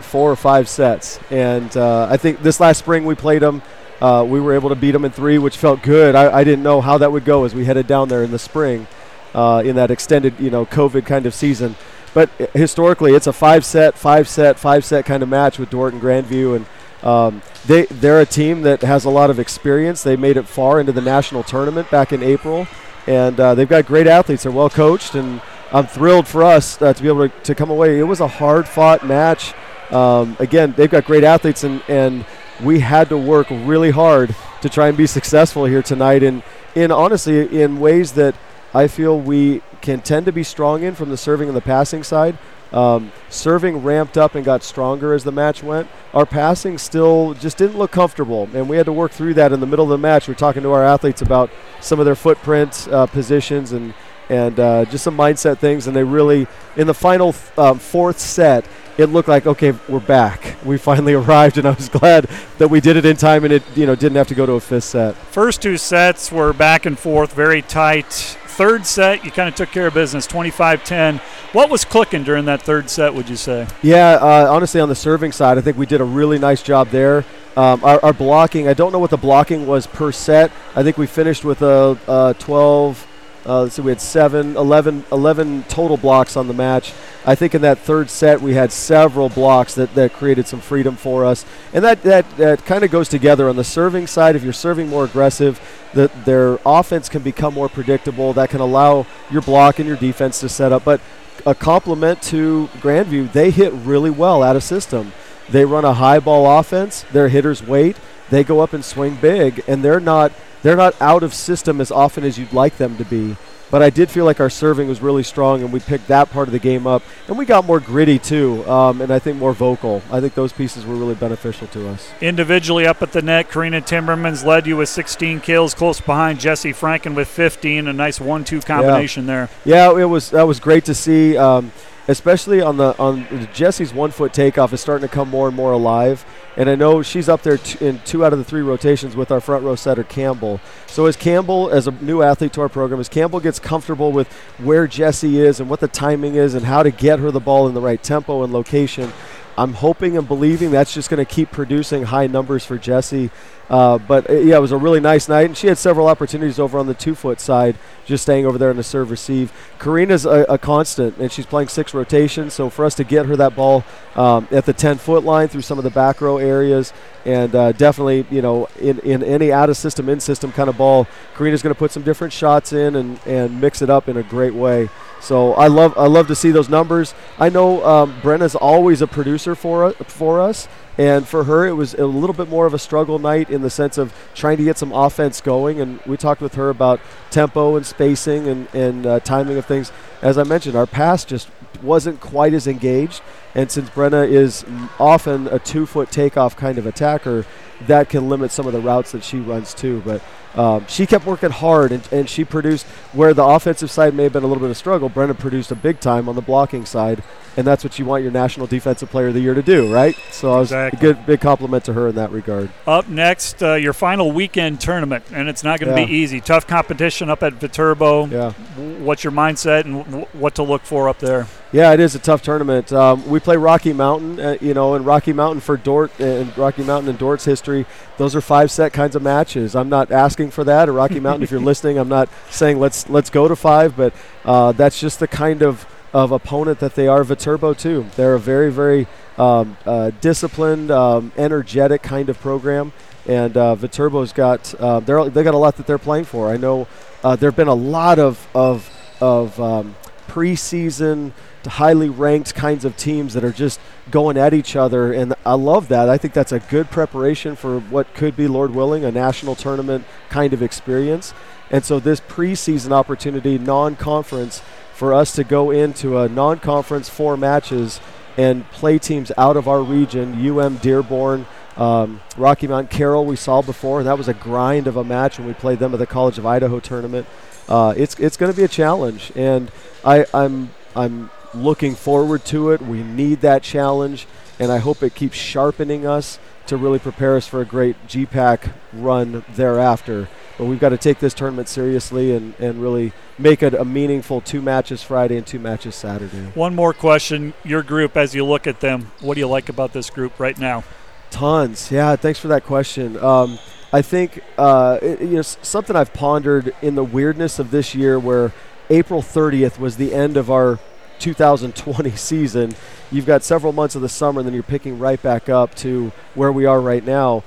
four or five sets, and uh, I think this last spring we played them. Uh, we were able to beat them in three, which felt good. I, I didn't know how that would go as we headed down there in the spring, uh, in that extended, you know, COVID kind of season. But historically, it's a five set, five set, five set kind of match with Dordt and Grandview, and um, they they're a team that has a lot of experience. They made it far into the national tournament back in April, and uh, they've got great athletes. They're well coached, and I'm thrilled for us uh, to be able to, to come away. It was a hard fought match. Um, again, they've got great athletes, and, and we had to work really hard to try and be successful here tonight. And in honestly, in ways that I feel we can tend to be strong in from the serving and the passing side. Um, serving ramped up and got stronger as the match went. Our passing still just didn't look comfortable, and we had to work through that in the middle of the match. We are talking to our athletes about some of their footprint uh, positions and and uh, just some mindset things. And they really, in the final um, fourth set, it looked like okay, we're back. We finally arrived, and I was glad that we did it in time, and it you know didn't have to go to a fifth set. First two sets were back and forth, very tight. Third set, you kind of took care of business, 25-10. What was clicking during that third set, would you say? Yeah, uh, honestly, on the serving side, I think we did a really nice job there. Um, our, our blocking, I don't know what the blocking was per set. I think we finished with a, a 12. Uh, let's see, we had seven, 11, 11 total blocks on the match. I think in that third set we had several blocks that, that created some freedom for us, and that that, that kind of goes together on the serving side. If you're serving more aggressive, that their offense can become more predictable. That can allow your block and your defense to set up. But a compliment to Grandview, they hit really well out of system. They run a high ball offense. Their hitters wait. They go up and swing big, and they're not they're not out of system as often as you'd like them to be. But I did feel like our serving was really strong, and we picked that part of the game up, and we got more gritty too, um, and I think more vocal. I think those pieces were really beneficial to us. Individually up at the net, Karina Timmermans led you with 16 kills, close behind Jesse Franken with 15. A nice one-two combination there. Yeah, it was that was great to see, um, especially on the on Jesse's one foot takeoff is starting to come more and more alive. And I know she's up there t- in two out of the three rotations with our front row setter Campbell. So as Campbell, as a new athlete to our program, as Campbell gets comfortable with where Jesse is and what the timing is and how to get her the ball in the right tempo and location, I'm hoping and believing that's just going to keep producing high numbers for Jesse. Uh, but uh, yeah, it was a really nice night, and she had several opportunities over on the two foot side, just staying over there in the serve receive. Karina's a, a constant, and she's playing six rotations. So for us to get her that ball um, at the 10 foot line through some of the back row areas, and uh, definitely, you know, in, in any out of system, in system kind of ball, Karina's going to put some different shots in and, and mix it up in a great way. So I love I love to see those numbers. I know um, Brenna's always a producer for for us, and for her it was a little bit more of a struggle night in the sense of trying to get some offense going. And we talked with her about tempo and spacing and and uh, timing of things. As I mentioned, our pass just wasn't quite as engaged. And since Brenna is often a two foot takeoff kind of attacker, that can limit some of the routes that she runs too. But um, she kept working hard, and, and she produced where the offensive side may have been a little bit of struggle. Brenda produced a big time on the blocking side, and that's what you want your National Defensive Player of the Year to do, right? So I was Exactly. a good big compliment to her in that regard. Up next, uh, your final weekend tournament, and it's not going to Yeah. be easy. Tough competition up at Viterbo. Yeah. What's your mindset and w- what to look for up there? Yeah, it is a tough tournament. Um, we play Rocky Mountain, uh, you know, and Rocky Mountain for Dordt and Rocky Mountain and Dordt's history. Those are five set kinds of matches. I'm not asking for that. Or Rocky Mountain, if you're listening, I'm not saying let's let's go to five, but uh, that's just the kind of of opponent that they are. Viterbo too. They're a very very um, uh, disciplined, um, energetic kind of program, and uh, Viterbo's got uh, they're they got a lot that they're playing for. I know uh, there've been a lot of of of um, preseason highly ranked kinds of teams that are just going at each other and I love that. I think that's a good preparation for what could be Lord willing a national tournament kind of experience. And so this preseason opportunity non-conference for us to go into a non-conference four matches and play teams out of our region, UM Dearborn, um, Rocky Mountain Carroll we saw before, and that was a grind of a match when we played them at the College of Idaho tournament. Uh, it's it's going to be a challenge, and I, I'm I'm looking forward to it. We need that challenge, and I hope it keeps sharpening us to really prepare us for a great GPAC run thereafter. But we've got to take this tournament seriously and, and really make it a meaningful two matches Friday and two matches Saturday. One more question. Your group, as you look at them, what do you like about this group right now? Tons. Yeah, thanks for that question. Um, I think uh, it, you know s- something I've pondered in the weirdness of this year, where April 30th was the end of our 2020 season. You've got several months of the summer, and then you're picking right back up to where we are right now.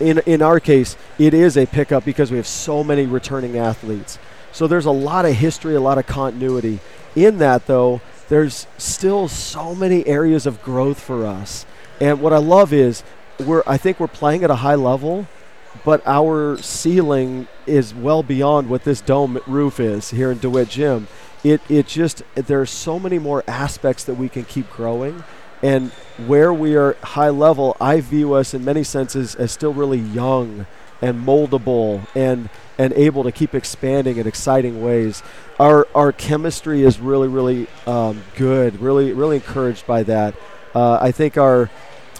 In in our case, it is a pickup because we have so many returning athletes. So there's a lot of history, a lot of continuity. In that, though, there's still so many areas of growth for us. And what I love is we're I think we're playing at a high level, but our ceiling is well beyond what this dome roof is here in DeWitt Gym. It it just there are so many more aspects that we can keep growing. And where we are high level, I view us in many senses as still really young and moldable and and able to keep expanding in exciting ways. Our our chemistry is really really um, good. Really really encouraged by that. Uh, I think our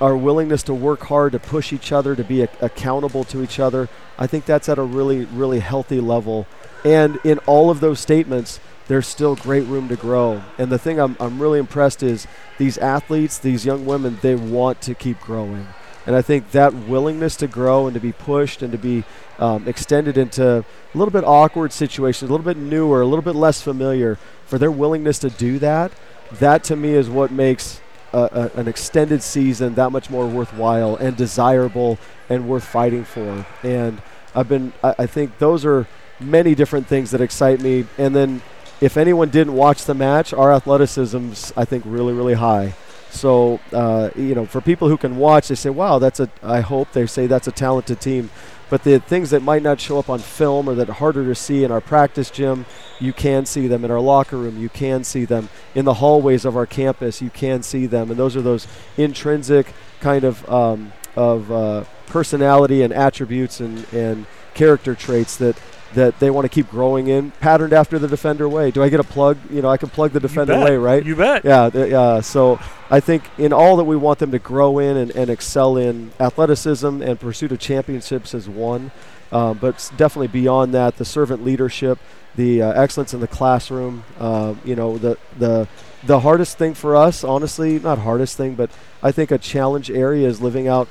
our willingness to work hard to push each other to be ac- accountable to each other. I think that's at a really really healthy level. And in all of those statements, there's still great room to grow. And the thing I'm, I'm really impressed is these athletes, these young women, they want to keep growing. And I think that willingness to grow and to be pushed and to be um, extended into a little bit awkward situations, a little bit newer, a little bit less familiar, for their willingness to do that, that to me is what makes a, a, an extended season that much more worthwhile and desirable and worth fighting for. And I've been, I, I think those are many different things that excite me. And then if anyone didn't watch the match, our athleticism's, I think, really, really high. So, uh, you know, for people who can watch, they say, wow, that's a, I hope they say that's a talented team. But the things that might not show up on film or that are harder to see in our practice gym, you can see them in our locker room. You can see them in the hallways of our campus. You can see them, and those are those intrinsic kind of um, of uh, personality and attributes and, and character traits that that they want to keep growing in, patterned after the defender way. Do I get a plug? You know, I can plug the defender way, right? You bet. Yeah, th- yeah. So I think in all that we want them to grow in and, and excel in, athleticism and pursuit of championships is one. Um, but definitely beyond that, the servant leadership, the uh, excellence in the classroom. Uh, you know, the the the hardest thing for us, honestly, not hardest thing, but I think a challenge area is living out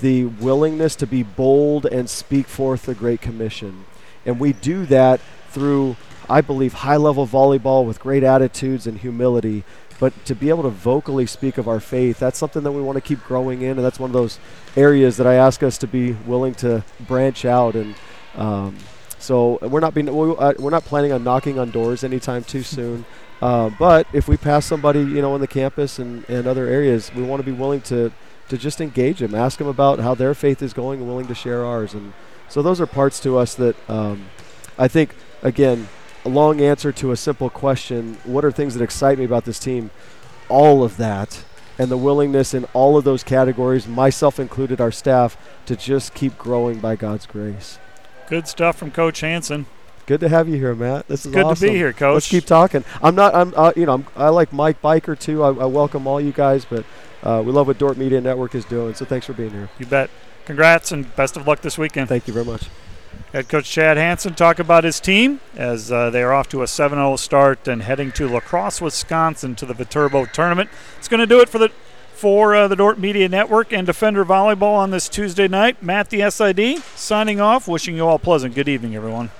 the willingness to be bold and speak forth the Great Commission. And we do that through, I believe, high level volleyball with great attitudes and humility. But to be able to vocally speak of our faith, that's something that we want to keep growing in. And that's one of those areas that I ask us to be willing to branch out. And um, so we're not being, uh, we're not planning on knocking on doors anytime too soon. Uh, but if we pass somebody, you know, on the campus and, and other areas, we want to be willing to, to just engage them, ask them about how their faith is going and willing to share ours. And so those are parts to us that um, I think, again, a long answer to a simple question what are things that excite me about this team? All of that. and the willingness in all of those categories, myself included, our staff, to just keep growing by God's grace. Good stuff from Coach Hanson. Good to have you here, Matt. This is Good awesome. to be here, Coach. Let's keep talking. I'm not. I'm. Uh, you know. I'm, I like Mike Biker too. I, I welcome all you guys, but uh, we love what Dordt Media Network is doing. So thanks for being here. You bet. Congrats and best of luck this weekend. Thank you very much. Head coach Chad Hanson talk about his team as uh, they are off to a 7-0 start and heading to La Crosse, Wisconsin to the Viterbo tournament. It's going to do it for the for uh, the Dordt Media Network and Defender Volleyball on this Tuesday night. Matt the SID signing off. Wishing you all pleasant good evening, everyone.